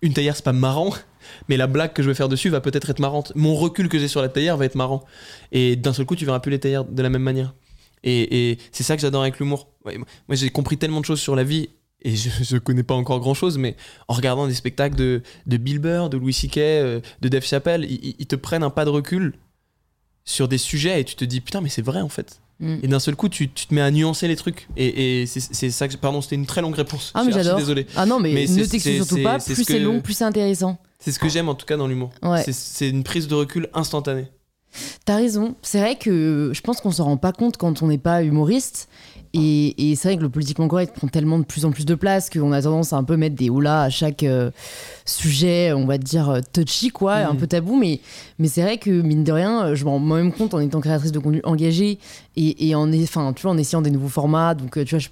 Une théière c'est pas marrant mais la blague que je vais faire dessus va peut-être être marrante. Mon recul que j'ai sur la théière va être marrant. Et d'un seul coup, tu verras plus les théières de la même manière. Et, et c'est ça que j'adore avec l'humour. Ouais, moi, j'ai compris tellement de choses sur la vie. Et je, je connais pas encore grand chose, mais en regardant des spectacles de, de Bill Burr, de Louis C.K., euh, de Dave Chappelle, ils, te prennent un pas de recul sur des sujets et tu te dis putain, mais c'est vrai en fait. Mm. Et d'un seul coup, tu, tu te mets à nuancer les trucs. Et, et c'est ça que. Pardon, c'était une très longue réponse. Ah, mais j'adore. Désolé. Ah non, mais, Mais ne t'excuse surtout pas. c'est Plus ce c'est que- long, plus c'est intéressant. C'est ce que j'aime en tout cas dans l'humour. Ouais. C'est- une prise de recul instantanée. T'as raison. C'est vrai que je pense qu'on se rend pas compte quand on n'est pas humoriste. Et, et c'est vrai que le politiquement correct prend tellement de plus en plus de place qu'on a tendance à un peu mettre des houlas à chaque euh, sujet, on va dire euh, touchy, quoi, Mhm. un peu tabou. Mais, mais c'est vrai que, mine de rien, euh, je m'en rends moi-même compte en étant créatrice de contenu engagée et, et en, enfin, tu vois, en essayant des nouveaux formats. Donc, euh, tu vois, je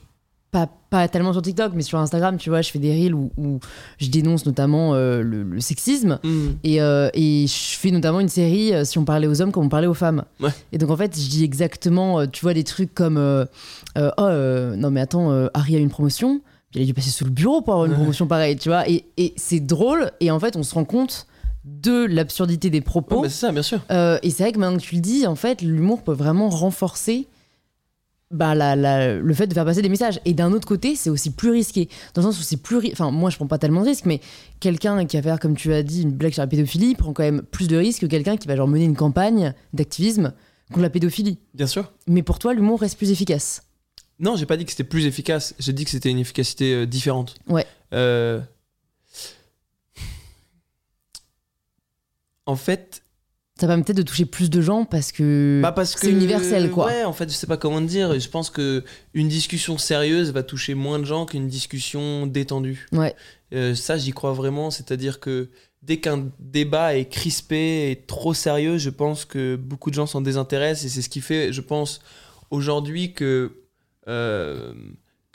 pas, pas tellement sur TikTok, mais sur Instagram, tu vois, je fais des reels où, où je dénonce notamment euh, le, le sexisme. Et, euh, et je fais notamment une série euh, si on parlait aux hommes comme on parlait aux femmes. Ouais. Et donc en fait, je dis exactement, tu vois, des trucs comme Oh, non mais attends, Harry a une promotion, il a dû passer sous le bureau pour avoir une Ouais. promotion pareille, tu vois. Et, et c'est drôle, et en fait, on se rend compte de l'absurdité des Ouais, propos. bah, c'est ça, bien sûr. Et c'est vrai que maintenant que tu le dis, en fait, l'humour peut vraiment renforcer bah, la- la- le fait de faire passer des messages. Et d'un autre côté, c'est aussi plus risqué. Dans le sens où c'est plus. ri- Enfin, moi, je prends pas tellement de risques, mais quelqu'un qui va faire, comme tu as dit, une blague sur la pédophilie prend quand même plus de risques que quelqu'un qui va genre mener une campagne d'activisme contre la pédophilie. Bien sûr. Mais pour toi, l'humour reste plus efficace. Non, j'ai pas dit que c'était plus efficace. J'ai dit que c'était une efficacité euh, différente. Ouais. Euh, En fait, Ça permettait de toucher plus de gens parce que Bah parce que c'est universel, quoi. Ouais, en fait, je sais pas comment te dire. Je pense que une discussion sérieuse va toucher moins de gens qu'une discussion détendue. Ouais. Euh, ça, j'y crois vraiment. C'est-à-dire que dès qu'un débat est crispé et trop sérieux, je pense que beaucoup de gens s'en désintéressent et c'est ce qui fait, je pense, aujourd'hui que euh,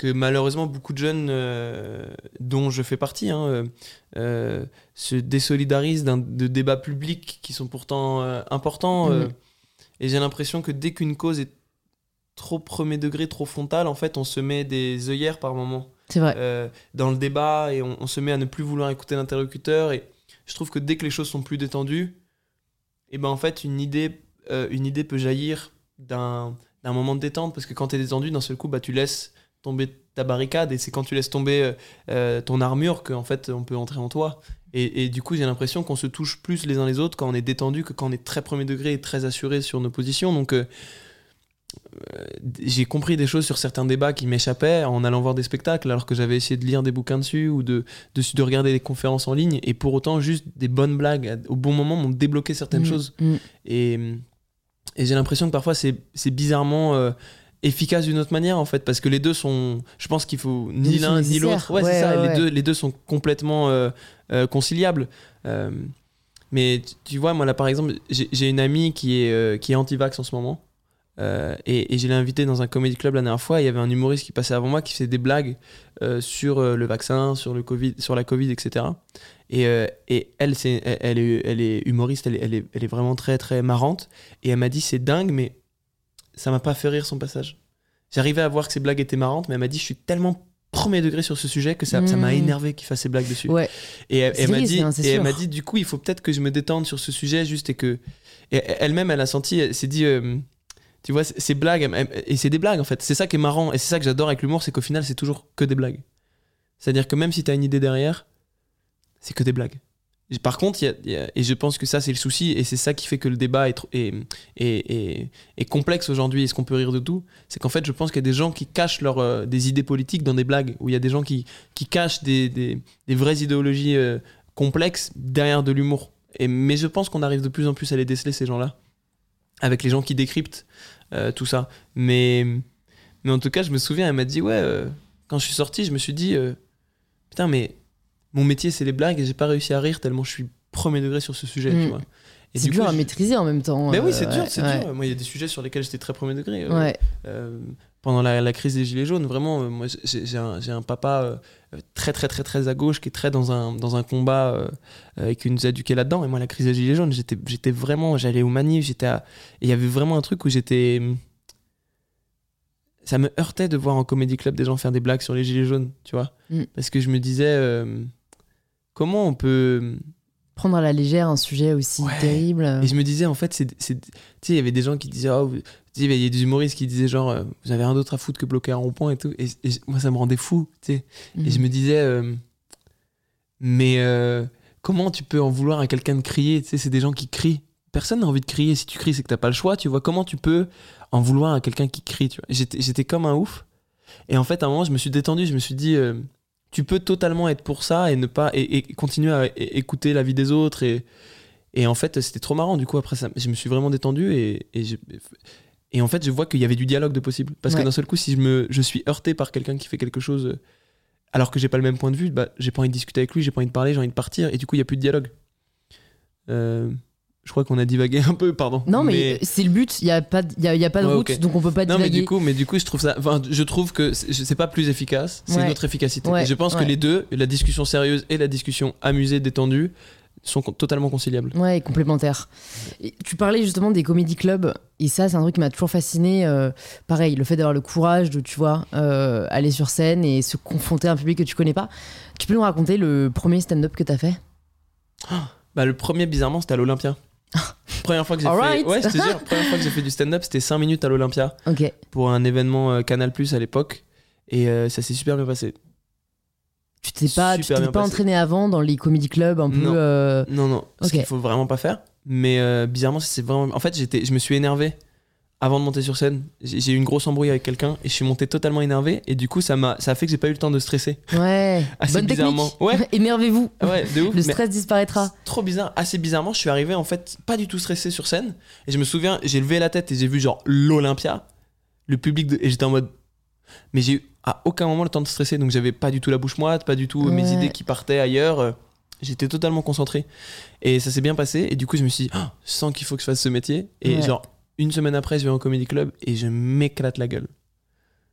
que malheureusement beaucoup de jeunes, euh, dont je fais partie, hein, euh, euh, se désolidarisent d'un- de débats publics qui sont pourtant euh, importants. Mhm. et j'ai l'impression que dès qu'une cause est trop premier degré, trop frontale, en fait, on se met des œillères par moment C'est vrai. dans le débat et on, on se met à ne plus vouloir écouter l'interlocuteur. Et je trouve que dès que les choses sont plus détendues, et ben en fait, une idée, une idée peut jaillir d'un d'un moment de détente parce que quand tu es détendu, d'un seul coup, bah, tu laisses tomber ta barricade et c'est quand tu laisses tomber euh, euh, ton armure qu'en fait on peut entrer en toi. Et, et du coup, j'ai l'impression qu'on se touche plus les uns les autres quand on est détendu que quand on est très premier degré et très assuré sur nos positions. Donc, euh, j'ai compris des choses sur certains débats qui m'échappaient en allant voir des spectacles alors que j'avais essayé de lire des bouquins dessus ou de, de, de regarder des conférences en ligne et pour autant juste des bonnes blagues au bon moment m'ont débloqué certaines Mm, choses mm. et, et j'ai l'impression que parfois c'est c'est bizarrement euh, efficace d'une autre manière en fait parce que les deux sont je pense qu'il faut ni l'un ni l'autre. Ouais, Ouais, c'est ça ouais, les deux les deux sont complètement euh, euh, conciliables. Euh, mais tu- vois moi là par exemple j'ai une amie qui est qui est anti-vax en ce moment et, et je l'ai invité dans un comedy club la dernière fois il y avait un humoriste qui passait avant moi qui faisait des blagues sur le vaccin sur le covid sur la covid etc et, et elle, c'est, elle, elle est, elle est humoriste, elle, est, elle est vraiment très très marrante. Et elle m'a dit c'est dingue, mais ça m'a pas fait rire son passage. J'arrivais à voir que ses blagues étaient marrantes, mais elle m'a dit je suis tellement premier degré sur ce sujet que ça, m'a Mm. énervé qu'il fasse ses blagues dessus. Ouais. Et elle, m'a dit, hein, et elle m'a dit du coup il faut peut-être que je me détende sur ce sujet juste et que elle-même elle a senti, elle s'est dit euh, tu vois ces blagues et c'est des blagues en fait. C'est ça qui est marrant et c'est ça que j'adore avec l'humour, c'est qu'au final c'est toujours que des blagues. C'est-à-dire que même si tu as une idée derrière, c'est que des blagues. Par contre, et je pense que ça c'est le souci, et c'est ça qui fait que le débat est, complexe aujourd'hui, est-ce qu'on peut rire de tout C'est qu'en fait, je pense qu'il y a des gens qui cachent euh, des idées politiques dans des blagues, où il y a des gens qui, cachent des, vraies idéologies euh, complexes derrière de l'humour. Mais je pense qu'on arrive de plus en plus à les déceler, ces gens-là, avec les gens qui décryptent euh, tout ça. Mais, mais en tout cas, je me souviens, elle m'a dit, ouais, quand je suis sorti, je me suis dit, putain, mais mon métier, c'est les blagues, et j'ai pas réussi à rire tellement je suis premier degré sur ce sujet, Mm. tu vois. Et C'est du dur coup, à je- maîtriser en même temps. Mais oui, euh, c'est dur, ouais, c'est ouais. dur. Moi, il y a des sujets sur lesquels j'étais très premier degré. euh, Ouais. euh, pendant la, la crise des Gilets jaunes, vraiment, euh, moi, j'ai un, papa euh, euh, très, très, très, très à gauche qui est très dans un, dans un combat euh, euh, et qui nous a éduqués là-dedans. Et moi, la crise des Gilets jaunes, j'étais j'étais vraiment, j'allais aux manifs, j'étais à- et il y avait vraiment un truc où j'étais. Ça me heurtait de voir en comédie club des gens faire des blagues sur les Gilets jaunes, tu vois. Mm. Parce que je me disais, euh, comment on peut. Prendre à la légère un sujet aussi Ouais. terrible. Et je me disais, en fait, c'est. Tu sais, il y avait des gens qui disaient, oh, il y avait des humoristes qui disaient, genre, euh, vous avez rien d'autre à foutre que bloquer un rond-point et tout. Et, et moi, ça me rendait fou, tu sais. Mhm. Et je me disais, euh, mais euh, comment tu peux en vouloir à quelqu'un de crier Tu sais, c'est des gens qui crient. Personne n'a envie de crier. Si tu cries, c'est que t'as pas le choix, tu vois. Comment tu peux en vouloir à quelqu'un qui crie, tu vois? J'étais j'étais comme un ouf. Et en fait, à un moment, je me suis détendu, je me suis dit, euh, tu peux totalement être pour ça et ne pas et, et continuer à écouter la vie des autres et et en fait, c'était trop marrant. Du coup, après ça, je me suis vraiment détendu et et, et en fait, je vois qu'il y avait du dialogue de possible. Parce Ouais. que d'un seul coup, si je me je suis heurté par quelqu'un qui fait quelque chose alors que j'ai pas le même point de vue, bah, j'ai pas envie de discuter avec lui, j'ai pas envie de parler, j'ai envie de partir et du coup, il y a plus de dialogue. Euh, je crois qu'on a divagué un peu, pardon. Non, mais, c'est le but. Il n'y a, pas y a, y a pas de Ouais, route, donc on peut pas Non mais divaguer. du coup, mais du coup, je trouve ça. Enfin, je trouve que c'est pas plus efficace, c'est Ouais. une autre efficacité. Ouais, Et je pense que les deux, la discussion sérieuse et la discussion amusée, détendue, sont totalement conciliables. Ouais, et complémentaire. Et tu parlais justement des comédie clubs, et ça, c'est un truc qui m'a toujours fasciné. euh, pareil, le fait d'avoir le courage de, tu vois, euh, aller sur scène et se confronter à un public que tu connais pas. Tu peux nous raconter le premier stand-up que t'as fait? Bah, le premier, bizarrement, c'était à l'Olympia. première fois que j'ai fait. Ouais, je te jure, première fois que j'ai fait du stand-up, c'était 5 minutes à l'Olympia pour un événement euh, Canal Plus à l'époque. Et euh, ça s'est super bien passé. Tu t'es pas, tu t'es pas entraîné avant dans les comédie clubs un peu. Non. euh, Non, non, ce qu'il faut vraiment pas faire. Mais bizarrement, c'est vraiment. En fait, j'étais, je me suis énervé avant de monter sur scène, j'ai eu une grosse embrouille avec quelqu'un et je suis monté totalement énervé et du coup ça m'a ça a fait que j'ai pas eu le temps de stresser. Ouais. Assez Bonne bizarrement. technique. Ouais. Énervez-vous. Ouais, de ouf. Le stress disparaîtra. trop bizarre, assez bizarrement, je suis arrivé en fait pas du tout stressé sur scène et je me souviens, j'ai levé la tête et j'ai vu genre l'Olympia, le public de- et j'étais en mode mais j'ai eu à aucun moment le temps de stresser donc j'avais pas du tout la bouche moite, pas du tout euh, mes idées qui partaient ailleurs. euh, J'étais totalement concentré et ça s'est bien passé et du coup je me suis dit Ah, je sens qu'il faut que je fasse ce métier et Ouais. genre une semaine après je vais en comedy club et je m'éclate la gueule.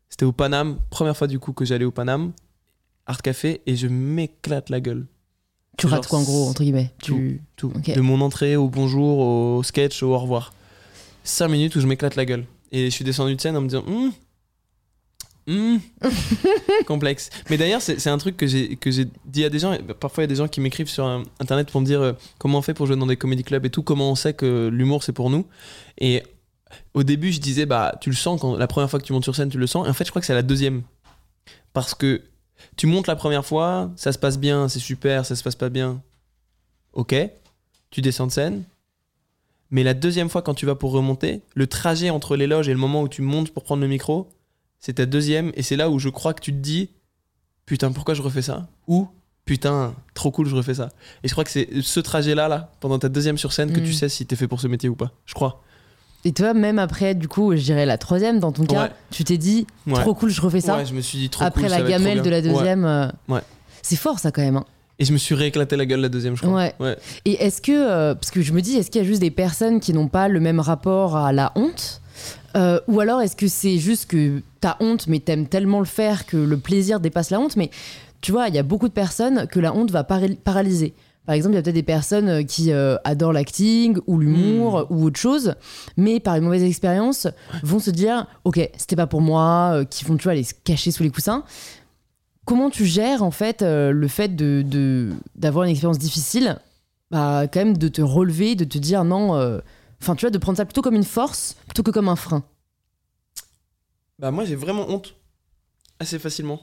C'était au Paname, première fois du coup que j'allais au Paname, Art Café et je m'éclate la gueule. Tu Genre, rates quoi en gros, entre guillemets? tu... Tout. De mon entrée au bonjour, au sketch, au au revoir. 5 minutes où je m'éclate la gueule. Et je suis descendu de scène en me disant Hum, hum, complexe. Mais d'ailleurs, c'est un truc que j'ai dit à des gens. et Parfois, il y a des gens qui m'écrivent sur internet pour me dire euh, comment on fait pour jouer dans des comédie clubs et tout, comment on sait que l'humour c'est pour nous. Et au début, je disais bah tu le sens quand la première fois que tu montes sur scène, tu le sens. Et en fait, je crois que c'est la deuxième. Parce que tu montes la première fois, ça se passe bien, c'est super, ça se passe pas bien. Ok, tu descends de scène. Mais la deuxième fois, quand tu vas pour remonter, le trajet entre les loges et le moment où tu montes pour prendre le micro, c'est ta deuxième. Et c'est là où je crois que tu te dis Putain, pourquoi je refais ça? Ou Putain, trop cool, je refais ça. Et je crois que c'est ce trajet-là, là, pendant ta deuxième sur scène, que Mm. tu sais si t'es fait pour ce métier ou pas. Je crois. Et toi, même après, du coup, je dirais la troisième dans ton cas, Ouais. tu t'es dit Ouais. trop cool, je refais ça. Ouais, je me suis dit trop après cool, la gamelle de la deuxième. euh. C'est fort ça quand même. hein. Et je me suis rééclaté la gueule la deuxième, je crois. Ouais. Et est-ce que, euh, parce que je me dis, est-ce qu'il y a juste des personnes qui n'ont pas le même rapport à la honte Euh, Ou alors est-ce que c'est juste que t'as honte mais t'aimes tellement le faire que le plaisir dépasse la honte? Mais tu vois, il y a beaucoup de personnes que la honte va paral- paralyser. Par exemple, il y a peut-être des personnes euh, qui euh, adorent l'acting ou l'humour ou autre chose, mais par une mauvaise expérience vont se dire Ok, c'était pas pour moi, euh, qui vont tu vois, aller se cacher sous les coussins. Comment tu gères en fait euh, le fait de d'avoir une expérience difficile bah, quand même de te relever, de te dire non, euh, enfin tu vois, de prendre ça plutôt comme une force plutôt que comme un frein? Bah moi j'ai vraiment honte assez facilement.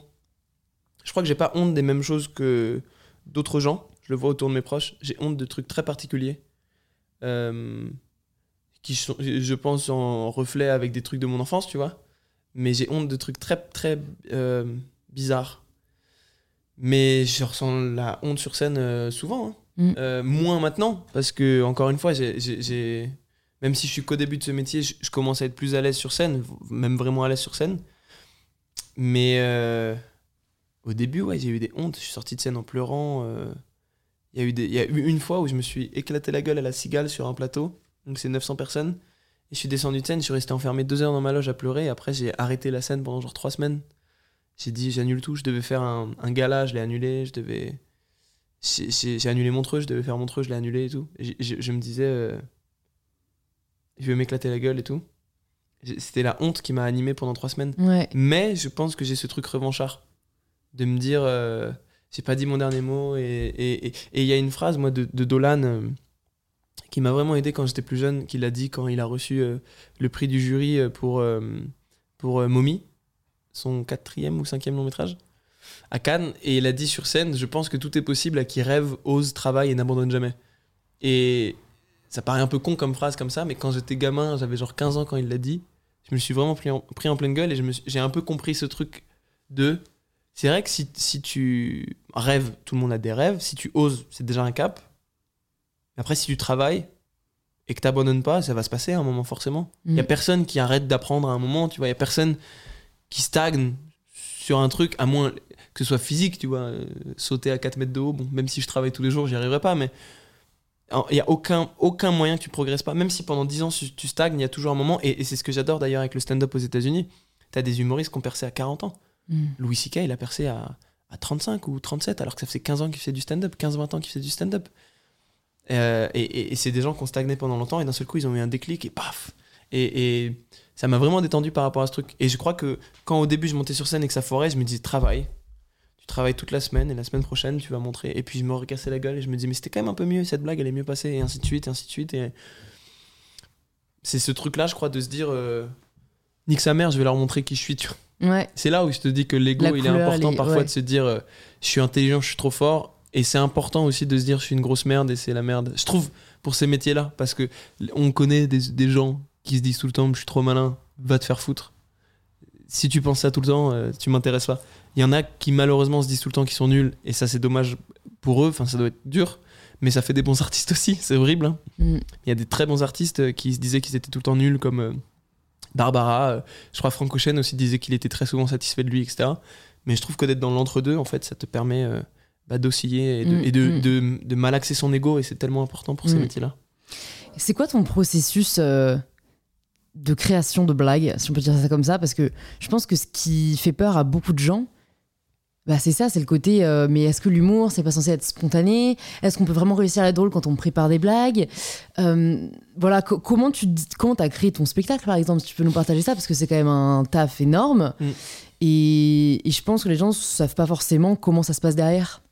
Je crois que j'ai pas honte des mêmes choses que d'autres gens. Je le vois autour de mes proches. J'ai honte de trucs très particuliers. Euh, qui sont, je pense, en reflet avec des trucs de mon enfance, tu vois. Mais j'ai honte de trucs très, très bizarres. Mais je ressens la honte sur scène euh, souvent. hein. Mm. Euh, moins maintenant, parce que, encore une fois, j'ai- même si je suis qu'au début de ce métier, je, je commence à être plus à l'aise sur scène, même vraiment à l'aise sur scène. Mais euh, au début, ouais, j'ai eu des hontes. Je suis sorti de scène en pleurant. Il y, a eu des- il y a eu une fois où je me suis éclaté la gueule à la cigale sur un plateau. Donc c'est 900 personnes. Et je suis descendu de scène, je suis resté enfermé deux heures dans ma loge à pleurer. Et après, j'ai arrêté la scène pendant genre trois semaines. J'ai dit, j'annule tout. Je devais faire un, un gala, je l'ai annulé. Je devais. J'ai annulé Montreux, je devais faire Montreux, je l'ai annulé et tout. Et je, je me disais, euh, je vais m'éclater la gueule et tout. C'était la honte qui m'a animé pendant trois semaines. Ouais. Mais je pense que j'ai ce truc revanchard. De me dire, euh, j'ai pas dit mon dernier mot. Et et- et- et il y a une phrase, moi, de, de Dolan, euh, qui m'a vraiment aidé quand j'étais plus jeune, qu'il a dit quand il a reçu euh, le prix du jury euh, pour, euh, pour euh, Mommy, son quatrième ou cinquième long métrage, à Cannes. Et il a dit sur scène, je pense que tout est possible à qui rêve, ose, travaille et n'abandonne jamais. Et ça paraît un peu con comme phrase comme ça, mais quand j'étais gamin, j'avais genre 15 ans quand il l'a dit, je me suis vraiment pris en, pris en pleine gueule et j'ai un peu compris ce truc de. C'est vrai que si, si tu rêves, tout le monde a des rêves, si tu oses, c'est déjà un cap. Mais après, si tu travailles et que t'abandonnes pas, ça va se passer à un moment forcément. Il y a Mm. personne qui arrête d'apprendre à un moment, tu vois. Il y a personne qui stagne sur un truc, à moins que ce soit physique, tu vois. euh, sauter à 4 mètres de haut, bon, même si je travaille tous les jours, j'y arriverai pas, mais il n'y a aucun, aucun moyen que tu progresses pas. Même si pendant 10 ans tu, tu stagnes, il y a toujours un moment, et, et c'est ce que j'adore d'ailleurs avec le stand-up aux États-Unis. Tu as des humoristes qui ont percé à 40 ans. Mm. Louis C.K., il a percé à, à 35 ou 37, alors que ça faisait 15 ans qu'il faisait du stand-up, 15-20 ans qu'il faisait du stand-up. Euh, et et- et c'est des gens qui ont stagné pendant longtemps, et d'un seul coup, ils ont eu un déclic, et paf Et, et ça m'a vraiment détendu par rapport à ce truc. Et je crois que quand au début je montais sur scène et que ça foirait, je me disais, travaille. Tu travailles toute la semaine, et la semaine prochaine, tu vas montrer. Et puis je me recassais la gueule, et je me disais, mais c'était quand même un peu mieux, cette blague, elle est mieux passée, et ainsi de suite, et ainsi de suite. Et c'est ce truc-là, je crois, de se dire, euh, nique sa mère, je vais leur montrer qui je suis, tu vois. Ouais. C'est là où je te dis que l'ego, il est important parfois ouais. de se dire euh, je suis intelligent, je suis trop fort. Et c'est important aussi de se dire je suis une grosse merde et c'est la merde. Je trouve pour ces métiers-là, parce que on connaît des, des gens qui se disent tout le temps, je suis trop malin, va te faire foutre. Si tu penses ça tout le temps, euh, tu m'intéresses pas. Il y en a qui malheureusement se disent tout le temps qu'ils sont nuls, et ça c'est dommage pour eux, enfin ça doit être dur, mais ça fait des bons artistes aussi, c'est horrible. hein. Mm. Il y a des très bons artistes euh, qui se disaient qu'ils étaient tout le temps nuls, comme euh, Barbara. euh, je crois Franck Ocean aussi disait qu'il était très souvent satisfait de lui, etc. Mais je trouve que d'être dans l'entre-deux, en fait, ça te permet bah, d'osciller et, de, Mm, et de, mm. de, de malaxer son ego, et c'est tellement important pour ces métiers-là. C'est quoi ton processus de création de blagues, si on peut dire ça comme ça Parce que je pense que ce qui fait peur à beaucoup de gens, bah c'est ça, c'est le côté. euh, mais est-ce que l'humour, c'est pas censé être spontané? Est-ce qu'on peut vraiment réussir à être drôle quand on prépare des blagues? Euh, Voilà, co- comment tu dis- comment as créé ton spectacle, par exemple Si tu peux nous partager ça, parce que c'est quand même un taf énorme. Mm. Et, et je pense que les gens savent pas forcément comment ça se passe derrière.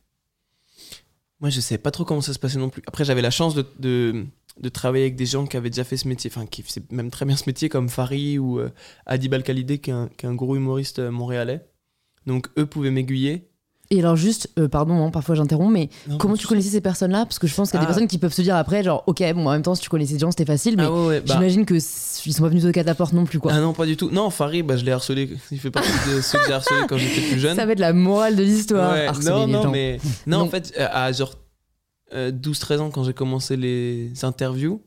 Moi, je sais pas trop comment ça se passait non plus. Après, j'avais la chance de, travailler avec des gens qui avaient déjà fait ce métier, enfin, qui faisaient même très bien ce métier, comme Fari ou euh, Adib Al-Khalidé, qui est un, qui est un gros humoriste euh, montréalais. Donc, eux pouvaient m'aiguiller. Et alors juste, euh, pardon, hein, parfois j'interromps, mais Non, comment tu connaissais ces personnes-là? Parce que je pense qu'il y a des Ah. personnes qui peuvent se dire après, genre, ok, bon, en même temps, si tu connaissais des gens, c'était facile, mais Ah ouais, ouais, bah- j'imagine que ils sont pas venus de la porte non plus, quoi. Ah non, pas du tout. Non, Farid, bah, je l'ai harcelé. Il fait partie de ceux que j'ai harcelés quand j'étais plus jeune. Ça va être la morale de l'histoire. Ouais, harceler non, non, mais. Non, Non. en fait, euh, à genre euh, 12-13 ans, quand j'ai commencé les interviews,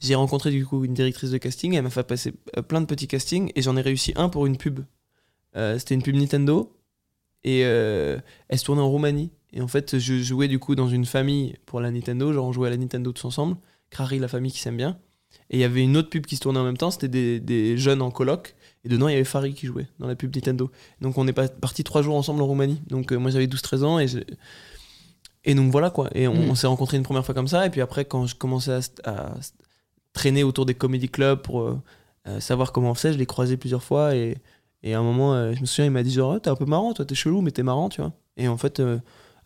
j'ai rencontré du coup une directrice de casting. Elle m'a fait passer euh, plein de petits castings et j'en ai réussi un pour une pub. Euh, C'était une pub Nintendo et euh, elle se tournait en Roumanie. Et en fait, je jouais du coup dans une famille pour la Nintendo. Genre, on jouait à la Nintendo tous ensemble. Crary, la famille qui s'aime bien. Et il y avait une autre pub qui se tournait en même temps. C'était des, des jeunes en coloc. Et dedans, il y avait Farid qui jouait dans la pub Nintendo. Donc, on est partis trois jours ensemble en Roumanie. Donc, euh, moi, j'avais 12-13 ans. Et, je- et donc, voilà quoi. Et on, Mm. on s'est rencontrés une première fois comme ça. Et puis après, quand je commençais à, à traîner autour des comedy clubs pour euh, savoir comment on faisait, je l'ai croisé plusieurs fois. Et, et à un moment, euh, je me souviens, il m'a dit genre, Ah, t'es un peu marrant, toi, t'es chelou, mais t'es marrant, tu vois. Et en fait. euh,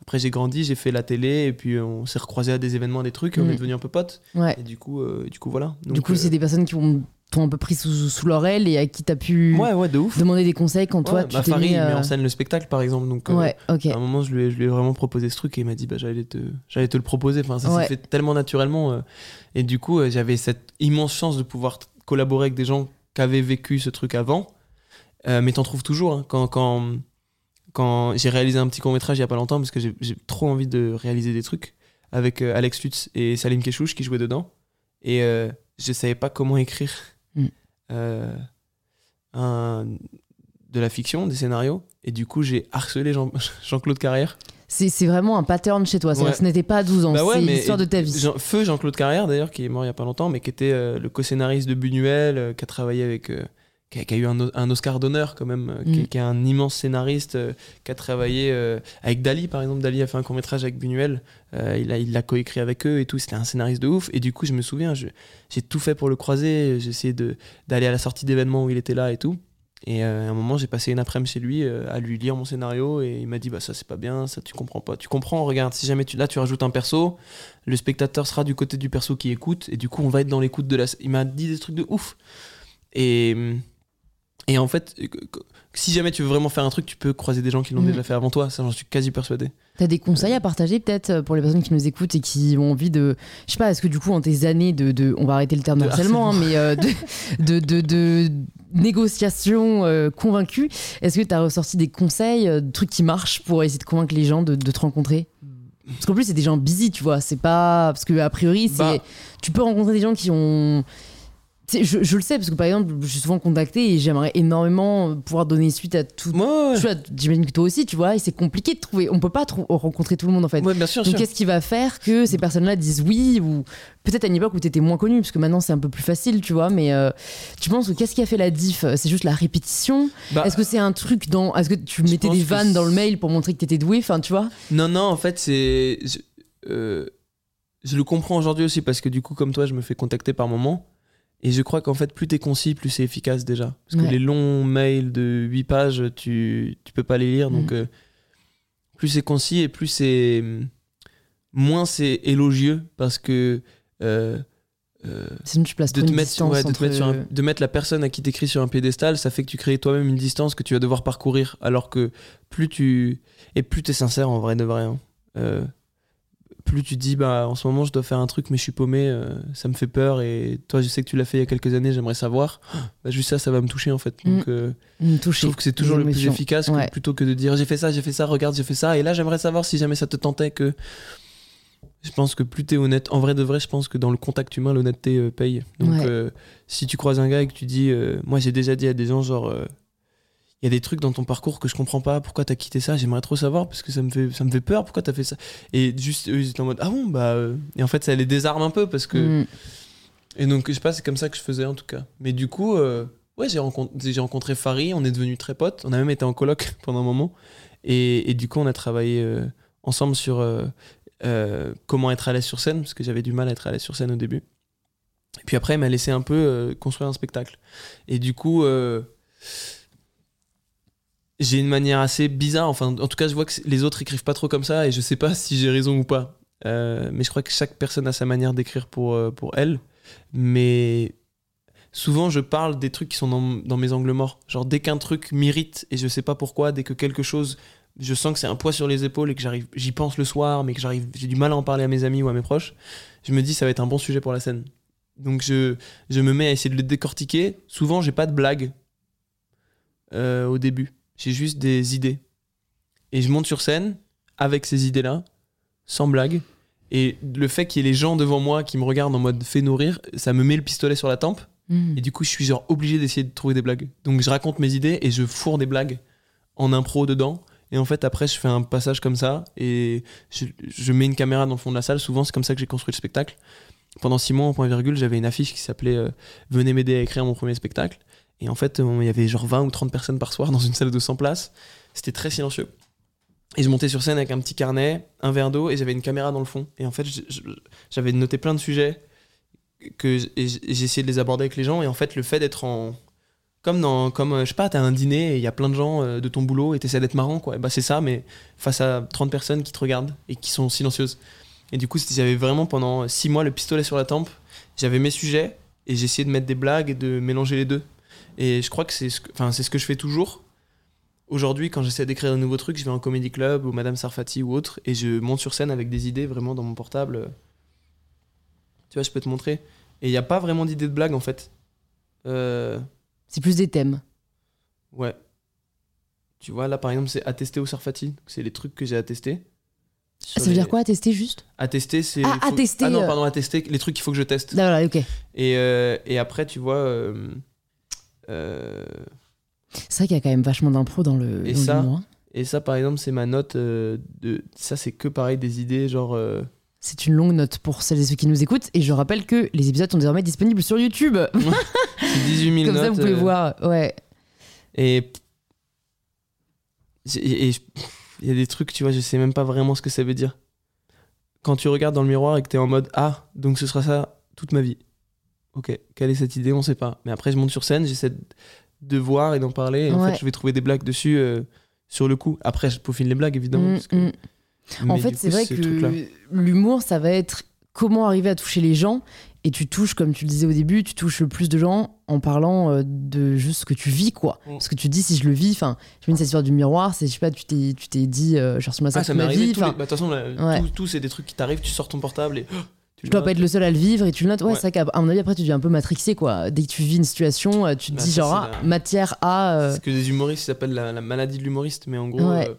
après j'ai grandi, j'ai fait la télé et puis euh, on s'est recroisés à des événements, des trucs, et on Mm. est devenus un peu potes. Ouais. Et du coup, euh, du coup voilà. du coup, euh, c'est des personnes qui ont t'ont un peu pris sous, sous leur aile et à qui t'as pu ouais, ouais, de ouf. demander des conseils quand toi Ouais, tu bah, t'es Farid, mis. il met euh, en scène le spectacle par exemple. Donc, euh, Ouais, ok. à un moment, je lui, ai, je lui ai vraiment proposé ce truc et il m'a dit bah, j'allais te, j'allais te le proposer. Enfin, ça s'est fait tellement naturellement. euh, et du coup, euh, j'avais cette immense chance de pouvoir collaborer avec des gens qui avaient vécu ce truc avant. Euh, mais t'en trouves toujours. hein. quand quand, quand j'ai réalisé un petit court-métrage il y a pas longtemps, parce que j'ai trop envie de réaliser des trucs, avec euh, Alex Lutz et Salim Keshouch qui jouaient dedans. Et euh, je savais pas comment écrire Mm. euh, un, de la fiction, des scénarios. Et du coup, j'ai harcelé Jean- Jean-Claude Carrière. C'est c'est vraiment un pattern chez toi. Ouais. que Ce n'était pas à 12 ans, Bah ouais, c'est l'histoire de ta vie. Jean- Feu Jean-Claude Carrière, d'ailleurs, qui est mort il y a pas longtemps, mais qui était le co-scénariste de Buñuel, qui a travaillé avec. Qui, a, qui a eu un, Oscar d'honneur, quand même, euh, qui, Mm. qui est un immense scénariste, euh, qui a travaillé euh, avec Dali, par exemple. Dali a fait un court-métrage avec Buñuel, euh, il l'a il l'a coécrit avec eux et tout. C'était un scénariste de ouf. Et du coup, je me souviens, j'ai tout fait pour le croiser. J'ai essayé d'aller à la sortie d'événements où il était là et tout. Et à un moment, j'ai passé une après-midi chez lui à lui lire mon scénario et il m'a dit bah ça c'est pas bien, ça tu comprends pas. Tu comprends, regarde, si jamais tu là tu rajoutes un perso, le spectateur sera du côté du perso qui écoute et du coup on va être dans l'écoute de la. Il m'a dit des trucs de ouf. Et et en fait, euh, si jamais tu veux vraiment faire un truc, tu peux croiser des gens qui l'ont Mhm. déjà fait avant toi. Ça, j'en suis quasi persuadé. T'as des conseils à partager peut-être euh, pour les personnes qui nous écoutent et qui ont envie de. Je sais pas, est-ce que du coup, en tes années de. de- on va arrêter le terme de harcèlement, hein, mais euh, de, de, de, négociation euh, convaincue, est-ce que t'as ressorti des conseils, euh, de trucs qui marchent pour essayer de convaincre les gens de, de te rencontrer? Parce qu'en plus, c'est des gens busy, tu vois. C'est pas. Parce que, a priori, c'est. Bah. Tu peux rencontrer des gens qui ont. Je, je le sais parce que par exemple, je suis souvent contactée et j'aimerais énormément pouvoir donner suite à tout. Moi, Tu vois, J'imagine que toi aussi, tu vois, et c'est compliqué de trouver. On peut pas rencontrer tout le monde en fait. ouais, bien sûr. Donc qu'est-ce qui va faire que ces personnes-là disent oui ou peut-être à une époque où tu étais moins connu parce que maintenant c'est un peu plus facile, tu vois. Mais euh, tu penses que qu'est-ce qui a fait la diff? C'est juste la répétition? Bah, Est-ce que c'est un truc dans Est-ce que tu mettais des vannes dans le mail pour montrer que t'étais doué Enfin, tu vois? Non, non, en fait, c'est. Je, euh, je le comprends aujourd'hui aussi parce que du coup, comme toi, je me fais contacter par moment. Et je crois qu'en fait, plus t'es concis, plus c'est efficace déjà. Parce que les longs mails de 8 pages, tu, tu peux pas les lire. Donc, Mhm. euh, plus c'est concis et plus c'est. Moins c'est élogieux parce que. euh, euh, Sinon tu places de trop te, une mettre, distance ouais, de, te entre- mettre sur un- de mettre la personne à qui t'écris sur un piédestal, ça fait que tu crées toi-même une distance que tu vas devoir parcourir. Alors que plus tu. Et plus t'es sincère en vrai de vrai. hein. Plus tu te dis bah en ce moment je dois faire un truc mais je suis paumé, euh, ça me fait peur et toi je sais que tu l'as fait il y a quelques années, j'aimerais savoir. Bah, juste ça, ça va me toucher en fait. Donc euh, je trouve que c'est toujours le plus efficace que- plutôt que de dire j'ai fait ça, j'ai fait ça, regarde j'ai fait ça et là j'aimerais savoir si jamais ça te tentait que. Je pense que plus t'es honnête, en vrai de vrai, je pense que dans le contact humain, l'honnêteté euh, paye. Donc Ouais. si tu croises un gars et que tu dis, moi j'ai déjà dit à des gens genre, il y a des trucs dans ton parcours que je comprends pas, pourquoi t'as quitté ça, j'aimerais trop savoir parce que ça me fait, ça me fait peur, pourquoi t'as fait ça? Et juste eux ils étaient en mode, ah bon? Bah, euh, et en fait ça les désarme un peu parce que. Mm. Et donc, je sais pas, c'est comme ça que je faisais en tout cas. Mais du coup, euh, ouais, j'ai rencontré, j'ai rencontré Farid, on est devenus très potes. On a même été en coloc pendant un moment. Et, et du coup, on a travaillé euh, ensemble sur comment être à l'aise sur scène, parce que j'avais du mal à être à l'aise sur scène au début. Et puis après, il m'a laissé un peu construire un spectacle. Et du coup, j'ai une manière assez bizarre. Enfin, en tout cas, je vois que les autres écrivent pas trop comme ça, et je sais pas si j'ai raison ou pas. Euh, mais je crois que chaque personne a sa manière d'écrire pour, euh, pour elle. Mais souvent, je parle des trucs qui sont dans, mes angles morts. Genre, dès qu'un truc m'irrite et je sais pas pourquoi, dès que quelque chose, je sens que c'est un poids sur les épaules et que j'arrive, j'y pense le soir, mais que j'arrive, j'ai du mal à en parler à mes amis ou à mes proches, je me dis ça va être un bon sujet pour la scène. Donc je, je me mets à essayer de le décortiquer. Souvent, j'ai pas de blague euh, au début. J'ai juste des idées. Et je monte sur scène avec ces idées-là, sans blague. Et le fait qu'il y ait les gens devant moi qui me regardent en mode fait nourrir, ça me met le pistolet sur la tempe. Mm. Et du coup, je suis genre obligé d'essayer de trouver des blagues. Donc je raconte mes idées et je fourre des blagues en impro dedans. Et en fait, après, je fais un passage comme ça et je, je mets une caméra dans le fond de la salle. Souvent, c'est comme ça que j'ai construit le spectacle. Pendant six mois, en point virgule, j'avais une affiche qui s'appelait euh, Venez m'aider à écrire mon premier spectacle. Et en fait, il y avait genre 20 ou 30 personnes par soir dans une salle de 100 places. C'était très silencieux. Et je montais sur scène avec un petit carnet, un verre d'eau et j'avais une caméra dans le fond. Et en fait, j'avais noté plein de sujets que j- et j- et j'ai essayé de les aborder avec les gens. Et en fait, le fait d'être en. Comme dans. Comme, euh, je sais pas, t'as un dîner et il y a plein de gens euh, de ton boulot et t'essaies d'être marrant, quoi. Et bah, c'est ça, mais face à 30 personnes qui te regardent et qui sont silencieuses. Et du coup, j'avais vraiment pendant 6 mois le pistolet sur la tempe. J'avais mes sujets et j'essayais de mettre des blagues et de mélanger les deux. Et je crois que c'est ce que, enfin, c'est ce que je fais toujours. Aujourd'hui, quand j'essaie d'écrire un nouveau truc, je vais en comédie club ou Madame Sarfati ou autre et je monte sur scène avec des idées vraiment dans mon portable. Tu vois, je peux te montrer. Et il n'y a pas vraiment d'idée de blague en fait. Euh, C'est plus des thèmes. ouais. Tu vois, là par exemple, c'est attester au Sarfati. C'est les trucs que j'ai attestés. Ça veut dire quoi, tester juste? Attester, c'est. Ah, faut- attester, Ah non, euh. pardon, attester, les trucs qu'il faut que je teste. Ah, voilà, ok. Et, euh, et après, tu vois. euh, euh, C'est vrai qu'il y a quand même vachement d'impro dans le, Et dans ça et ça, par exemple, c'est ma note de. Ça, c'est que pareil, des idées genre. euh, C'est une longue note pour celles et ceux qui nous écoutent. Et je rappelle que les épisodes sont désormais disponibles sur YouTube. c'est 18 000 Comme notes. ça, vous pouvez euh, voir. Ouais. Et. Il y a des trucs, tu vois, je sais même pas vraiment ce que ça veut dire. Quand tu regardes dans le miroir et que t'es en mode Ah, donc ce sera ça toute ma vie. Ok, quelle est cette idée On sait pas. Mais après, je monte sur scène, j'essaie de- voir et d'en parler. Et en fait, je vais trouver des blagues dessus euh, sur le coup. Après, je peaufine les blagues, évidemment. Mm, parce que- mm. En fait, c'est vrai ce que l'humour, ça va être comment arriver à toucher les gens. Et tu touches, comme tu le disais au début, tu touches le plus de gens en parlant euh, de juste ce que tu vis, quoi. Mm. Parce que tu dis, si je le vis, enfin, je mets cette histoire du miroir, c'est, je sais pas, tu t'es, tu t'es dit, euh, je ressemble à ça Ah, ça m'est arrivé. bah, De toute façon, Ouais. tout, tout, c'est des trucs qui t'arrivent, tu sors ton portable et. Tu je dois pas être le seul à le vivre et tu le notes. Ouais, Ouais. c'est vrai qu'à à mon avis, après, tu deviens un peu matrixé, quoi. Dès que tu vis une situation, euh, tu te Bah, dis, ça, genre, ah, la- matière à. euh, C'est ce que les humoristes s'appellent la, la maladie de l'humoriste, mais en gros, Ouais. euh,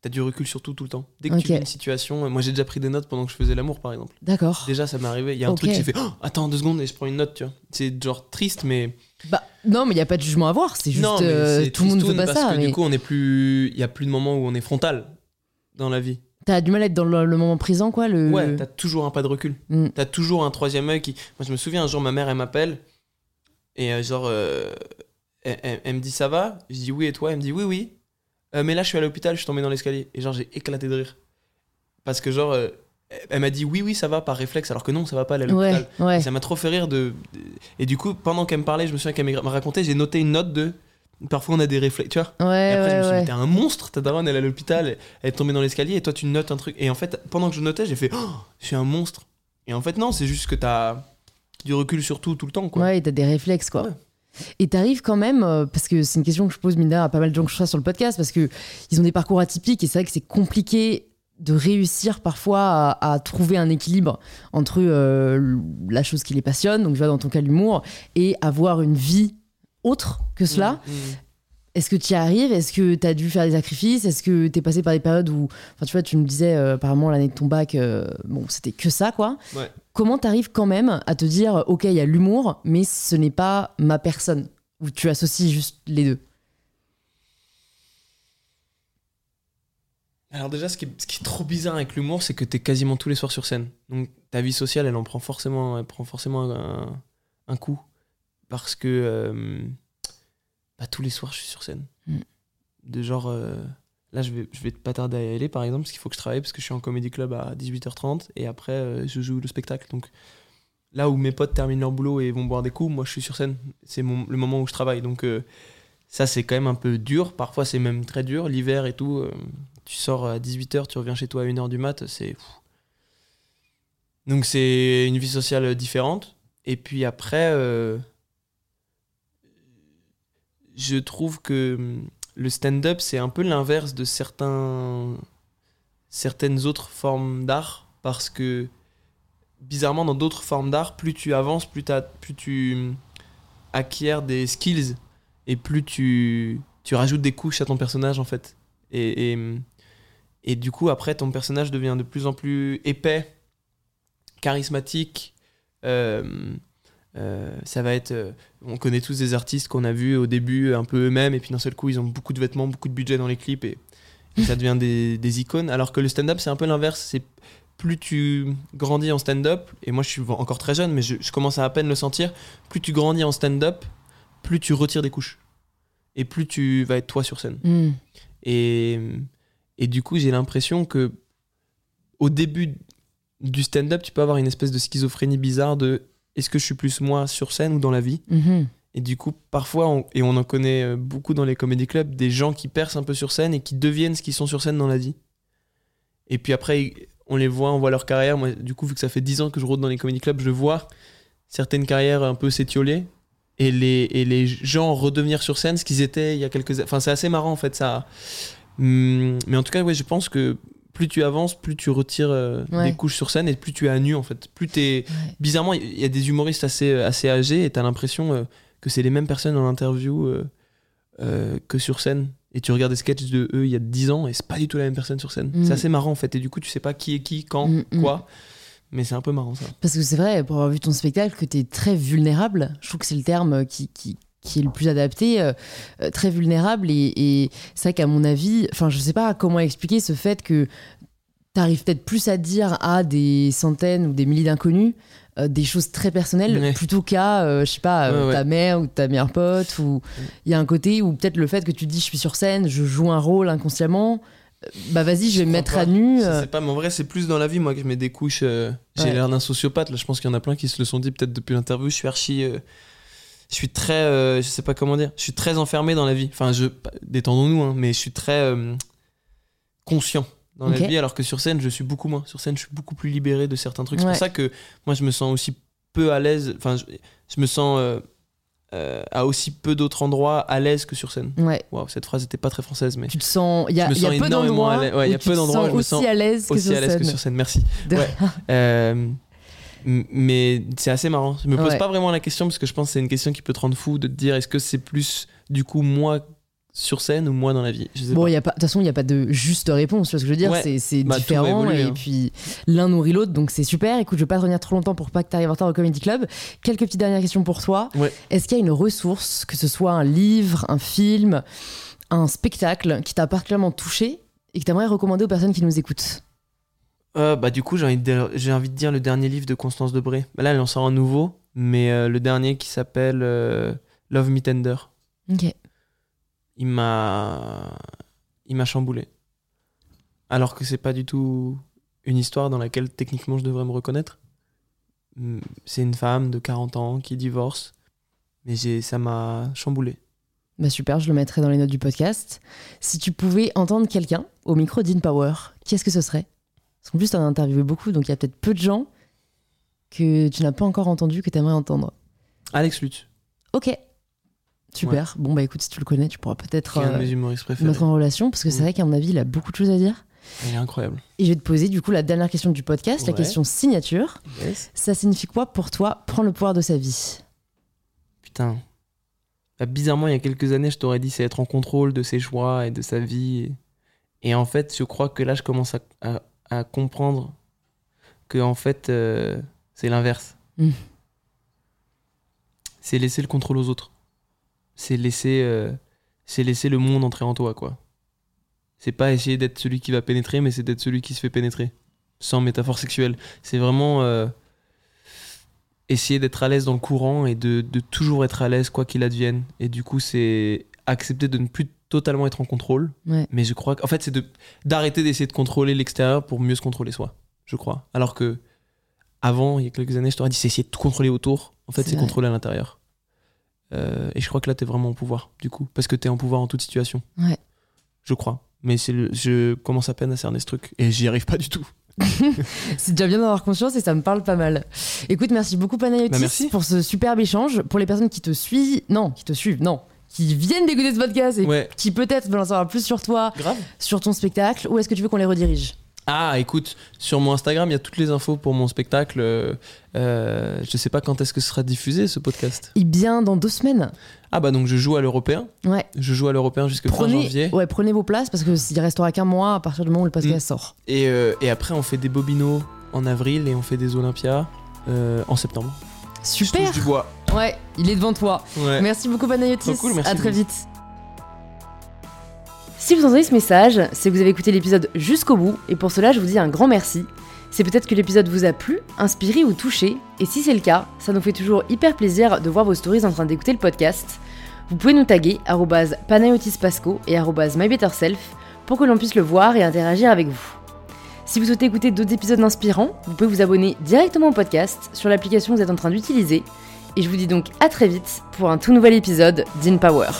t'as du recul sur tout, tout le temps. Dès que tu vis une situation, euh, moi j'ai déjà pris des notes pendant que je faisais l'amour, par exemple. D'accord. Déjà, ça m'est arrivé. Il y a un Ok. truc, j'ai fait Oh, attends deux secondes et je prends une note, tu vois. C'est genre triste, mais. Bah, non, mais il n'y a pas de jugement à avoir. C'est juste. non, euh, tout le monde ne tristoun pas parce ça. que mais du coup, on est plus. Il y a plus de moments où on est frontal dans la vie. T'as du mal à être dans le, le moment présent, quoi. Le... Ouais, t'as toujours un pas de recul. Mm. T'as toujours un troisième œil qui. Moi, je me souviens un jour, ma mère, elle m'appelle et euh, genre, euh, elle, elle- elle me dit ça va? Je dis oui et toi? Elle me dit oui, oui. Euh, mais là, je suis à l'hôpital, je suis tombé dans l'escalier. Et genre, j'ai éclaté de rire. Parce que genre, elle m'a dit oui, oui, ça va par réflexe, alors que non, ça va pas, est à l'hôpital. Ouais, ça m'a trop fait rire de. de- Et du coup, pendant qu'elle me parlait, je me souviens qu'elle m'a raconté, j'ai noté une note de. Parfois, on a des réflexes, tu vois. Ouais, Et après, je me ouais, suis dit, ouais. t'es un monstre, ta daronne, elle est à l'hôpital, elle est tombée dans l'escalier, et toi, tu notes un truc. Et en fait, pendant que je notais, j'ai fait, oh, je suis un monstre. Et en fait, non, c'est juste que t'as du recul sur tout, tout le temps, quoi. Ouais, t'as des réflexes, quoi. Ouais. Et t'arrives quand même, euh, parce que c'est une question que je pose, rien, à pas mal de gens que je reçois sur le podcast, parce que ils ont des parcours atypiques et c'est vrai que c'est compliqué de réussir parfois à, à trouver un équilibre entre euh, la chose qui les passionne, donc je vois dans ton cas l'humour, et avoir une vie autre que cela. Mm, mm. Est-ce que tu y arrives? Est-ce que tu as dû faire des sacrifices? Est-ce que tu es passé par des périodes où, enfin tu vois, tu me disais euh, apparemment l'année de ton bac, euh, bon, c'était que ça quoi. Ouais. Comment tu arrives quand même à te dire, ok, il y a l'humour, mais ce n'est pas ma personne? Ou tu associes juste les deux? Alors déjà, ce qui, est, ce qui est trop bizarre avec l'humour, c'est que t'es quasiment tous les soirs sur scène. Donc ta vie sociale, elle en prend forcément, elle prend forcément un, un coup. Parce que euh, bah, tous les soirs, je suis sur scène. Mm. De genre, euh, là, je vais, je vais pas tarder à y aller, par exemple, parce qu'il faut que je travaille, parce que je suis en comédie club à 18h30, et après, euh, je joue le spectacle. Donc là où mes potes terminent leur boulot et vont boire des coups, moi, je suis sur scène. C'est mon- le moment où je travaille. Donc ça, c'est quand même un peu dur. Parfois, c'est même très dur. L'hiver et tout, tu sors à 18h, tu reviens chez toi à 1h du mat, c'est... Donc c'est une vie sociale différente. Et puis après, euh, je trouve que hum, le stand-up, c'est un peu l'inverse de certains, certaines autres formes d'art. Parce que, bizarrement, dans d'autres formes d'art, plus tu avances, plus, plus tu hum, acquiers des skills et plus tu, tu rajoutes des couches à ton personnage, en fait. Et, et, hum, et du coup, après, ton personnage devient de plus en plus épais, charismatique. euh, euh, ça va être. euh, on connaît tous des artistes qu'on a vus au début un peu eux-mêmes, et puis d'un seul coup, ils ont beaucoup de vêtements, beaucoup de budget dans les clips, et, et ça devient des, des icônes. Alors que le stand-up, c'est un peu l'inverse. C'est plus tu grandis en stand-up, et moi je suis encore très jeune, mais je, je commence à à peine le sentir. Plus tu grandis en stand-up, plus tu retires des couches. Et plus tu vas être toi sur scène. Hmm. Et, et du coup, j'ai l'impression que au début du stand-up, tu peux avoir une espèce de schizophrénie bizarre de est-ce que je suis plus moi sur scène ou dans la vie Mhm. Et du coup, parfois, on- et on en connaît euh, beaucoup dans les comédie clubs, des gens qui percent un peu sur scène et qui deviennent ce qu'ils sont sur scène dans la vie. Et puis après, on les voit, on voit leur carrière. Moi, du coup, vu que ça fait 10 ans que je rôde dans les comédie clubs, je vois certaines carrières un peu s'étioler et les, et les gens redevenir sur scène ce qu'ils étaient il y a quelques années. Enfin, c'est assez marrant en fait ça. Hum, Mais en tout cas, ouais, je pense que plus tu avances, plus tu retires euh, Ouais. des couches sur scène et plus tu es à nu en fait. Plus t'es Ouais. bizarrement, il y a des humoristes assez, assez âgés et t'as l'impression euh, que c'est les mêmes personnes en interview euh, euh, que sur scène. Et tu regardes des sketchs de eux il y a 10 ans et c'est pas du tout la même personne sur scène. Mm. C'est assez marrant en fait. Et du coup, tu sais pas qui est qui, quand, Mm, mm. quoi. Mais c'est un peu marrant ça. Parce que c'est vrai, pour avoir vu ton spectacle, que tu es très vulnérable. Je trouve que c'est le terme qui, qui, qui est le plus adapté. euh, euh, très vulnérable. Et, et c'est vrai qu'à mon avis, enfin, je sais pas comment expliquer ce fait que tu arrives peut-être plus à dire à des centaines ou des milliers d'inconnus euh, des choses très personnelles Ouais. plutôt qu'à, euh, je sais pas, Ouais, ouais. ta mère ou ta meilleure pote. Ou il y a un côté où peut-être le fait que tu te dis je suis sur scène, je joue un rôle inconsciemment. Bah vas-y, je vais me mettre pas. à nu. C'est pas, mais en vrai, c'est plus dans la vie, moi, que je mets des couches. J'ai l'air d'un sociopathe. Là, je pense qu'il y en a plein qui se le sont dit peut-être depuis l'interview. Je suis archi. Je suis très. euh, je sais pas comment dire. Je suis très enfermé dans la vie. Enfin, je. Détendons-nous, hein, mais je suis très euh, conscient dans la vie, alors que sur scène, je suis beaucoup moins. Sur scène, je suis beaucoup plus libéré de certains trucs. C'est pour ça que moi, je me sens aussi peu à l'aise. Enfin, je, je me sens. euh, à aussi peu d'autres endroits à l'aise que sur scène. Ouais, Waouh, cette phrase était pas très française, mais tu te sens. Il y a, Je me il y a sens peu d'endroits. Ouais, il y a peu d'endroits où je me aussi sens à l'aise que aussi sur à l'aise que scène. sur scène. Merci. De- Ouais. Mais c'est assez marrant. Je me pose Ouais. pas vraiment la question parce que je pense que c'est une question qui peut te rendre fou de te dire est-ce que c'est plus du coup moi sur scène ou moi dans la vie? Je sais Bon, de toute façon, il n'y a pas de juste réponse. Tu vois ce que je veux dire Ouais. C'est c'est Bah, différent évoluer, et hein. puis l'un nourrit l'autre, donc c'est super. Écoute, je vais pas te revenir trop longtemps pour pas que tu arrives en retard au Comedy Club. Quelques petites dernières questions pour toi. Ouais. Est-ce qu'il y a une ressource, que ce soit un livre, un film, un spectacle, qui t'a particulièrement touché et que tu aimerais recommander aux personnes qui nous écoutent? Euh, bah du coup j'ai envie, de dire, j'ai envie de dire le dernier livre de Constance Debré. Bah, là elle en sort un nouveau, mais euh, le dernier qui s'appelle euh, Love Me Tender. Ok. Il m'a, il m'a chamboulé. Alors que c'est pas du tout une histoire dans laquelle techniquement je devrais me reconnaître. Hmm, C'est une femme de 40 ans qui divorce, mais j'ai, ça m'a chamboulé. Bah super, je le mettrai dans les notes du podcast. Si tu pouvais entendre quelqu'un au micro d'InPower, qui est-ce que ce serait? Parce qu'en plus, tu en as interviewé beaucoup, donc il y a peut-être peu de gens que tu n'as pas encore entendu, que tu aimerais entendre. Alex Lutz, Ok. Super. Bon, bah écoute, si tu le connais, tu pourras peut-être euh, mettre en relation, parce que c'est Mm. vrai qu'à mon avis, il a beaucoup de choses à dire. Elle est incroyable. Et je vais te poser du coup la dernière question du podcast, la question signature. Ça signifie quoi pour toi prendre le pouvoir de sa vie? Putain. Bah, bizarrement, il y a quelques années, je t'aurais dit c'est être en contrôle de ses choix et de sa vie. Et, et en fait, je crois que là, je commence à, à- à comprendre que en fait, euh, c'est l'inverse. Mm. C'est laisser le contrôle aux autres. C'est laisser, euh, c'est laisser le monde entrer en toi, quoi. C'est pas essayer d'être celui qui va pénétrer, mais c'est d'être celui qui se fait pénétrer. Sans métaphore sexuelle. C'est vraiment euh, essayer d'être à l'aise dans le courant et de, de toujours être à l'aise quoi qu'il advienne. Et du coup, c'est accepter de ne plus totalement être en contrôle. Ouais. Mais je crois qu'en fait, c'est de- d'arrêter d'essayer de contrôler l'extérieur pour mieux se contrôler soi. Je crois. Alors que avant, il y a quelques années, je t'aurais dit c'est essayer de tout contrôler autour. En fait, C'est contrôler à l'intérieur. Euh, et je crois que là, t'es vraiment au pouvoir, du coup. Parce que t'es en pouvoir en toute situation. Ouais. Je crois. Mais le- je commence à peine à cerner ce truc. Et j'y arrive pas du tout. C'est déjà bien d'avoir conscience et ça me parle pas mal. Écoute, merci beaucoup Panayotis Bah, pour ce superbe échange. Pour les personnes qui te suivent, non, qui te suivent, non, qui viennent d'écouter ce podcast et Ouais. qui peut-être veulent en savoir plus sur toi, Grave. sur ton spectacle, où est-ce que tu veux qu'on les redirige? Ah, écoute, sur mon Instagram, il y a toutes les infos pour mon spectacle. Euh, euh, je sais pas quand est-ce que ce sera diffusé ce podcast. Eh bien, dans deux semaines. Ah bah donc je joue à l'européen. Ouais. Je joue à l'européen jusqu'à fin janvier. ouais, prenez vos places parce que s'il restera qu'un mois à partir du moment où le podcast Mm. sort. Et, euh, et après on fait des bobinos en avril et on fait des Olympias euh, en septembre. Je Super. touche du bois. Ouais, il est devant toi. Ouais. Merci beaucoup Panayotis. Cool, merci à très vite. Si vous entendez ce message, c'est que vous avez écouté l'épisode jusqu'au bout, et pour cela je vous dis un grand merci. C'est peut-être que l'épisode vous a plu, inspiré ou touché, et si c'est le cas, ça nous fait toujours hyper plaisir de voir vos stories en train d'écouter le podcast. Vous pouvez nous taguer panayotispasco et mybetterself pour que l'on puisse le voir et interagir avec vous. Si vous souhaitez écouter d'autres épisodes inspirants, vous pouvez vous abonner directement au podcast sur l'application que vous êtes en train d'utiliser. Et je vous dis donc à très vite pour un tout nouvel épisode d'InPower.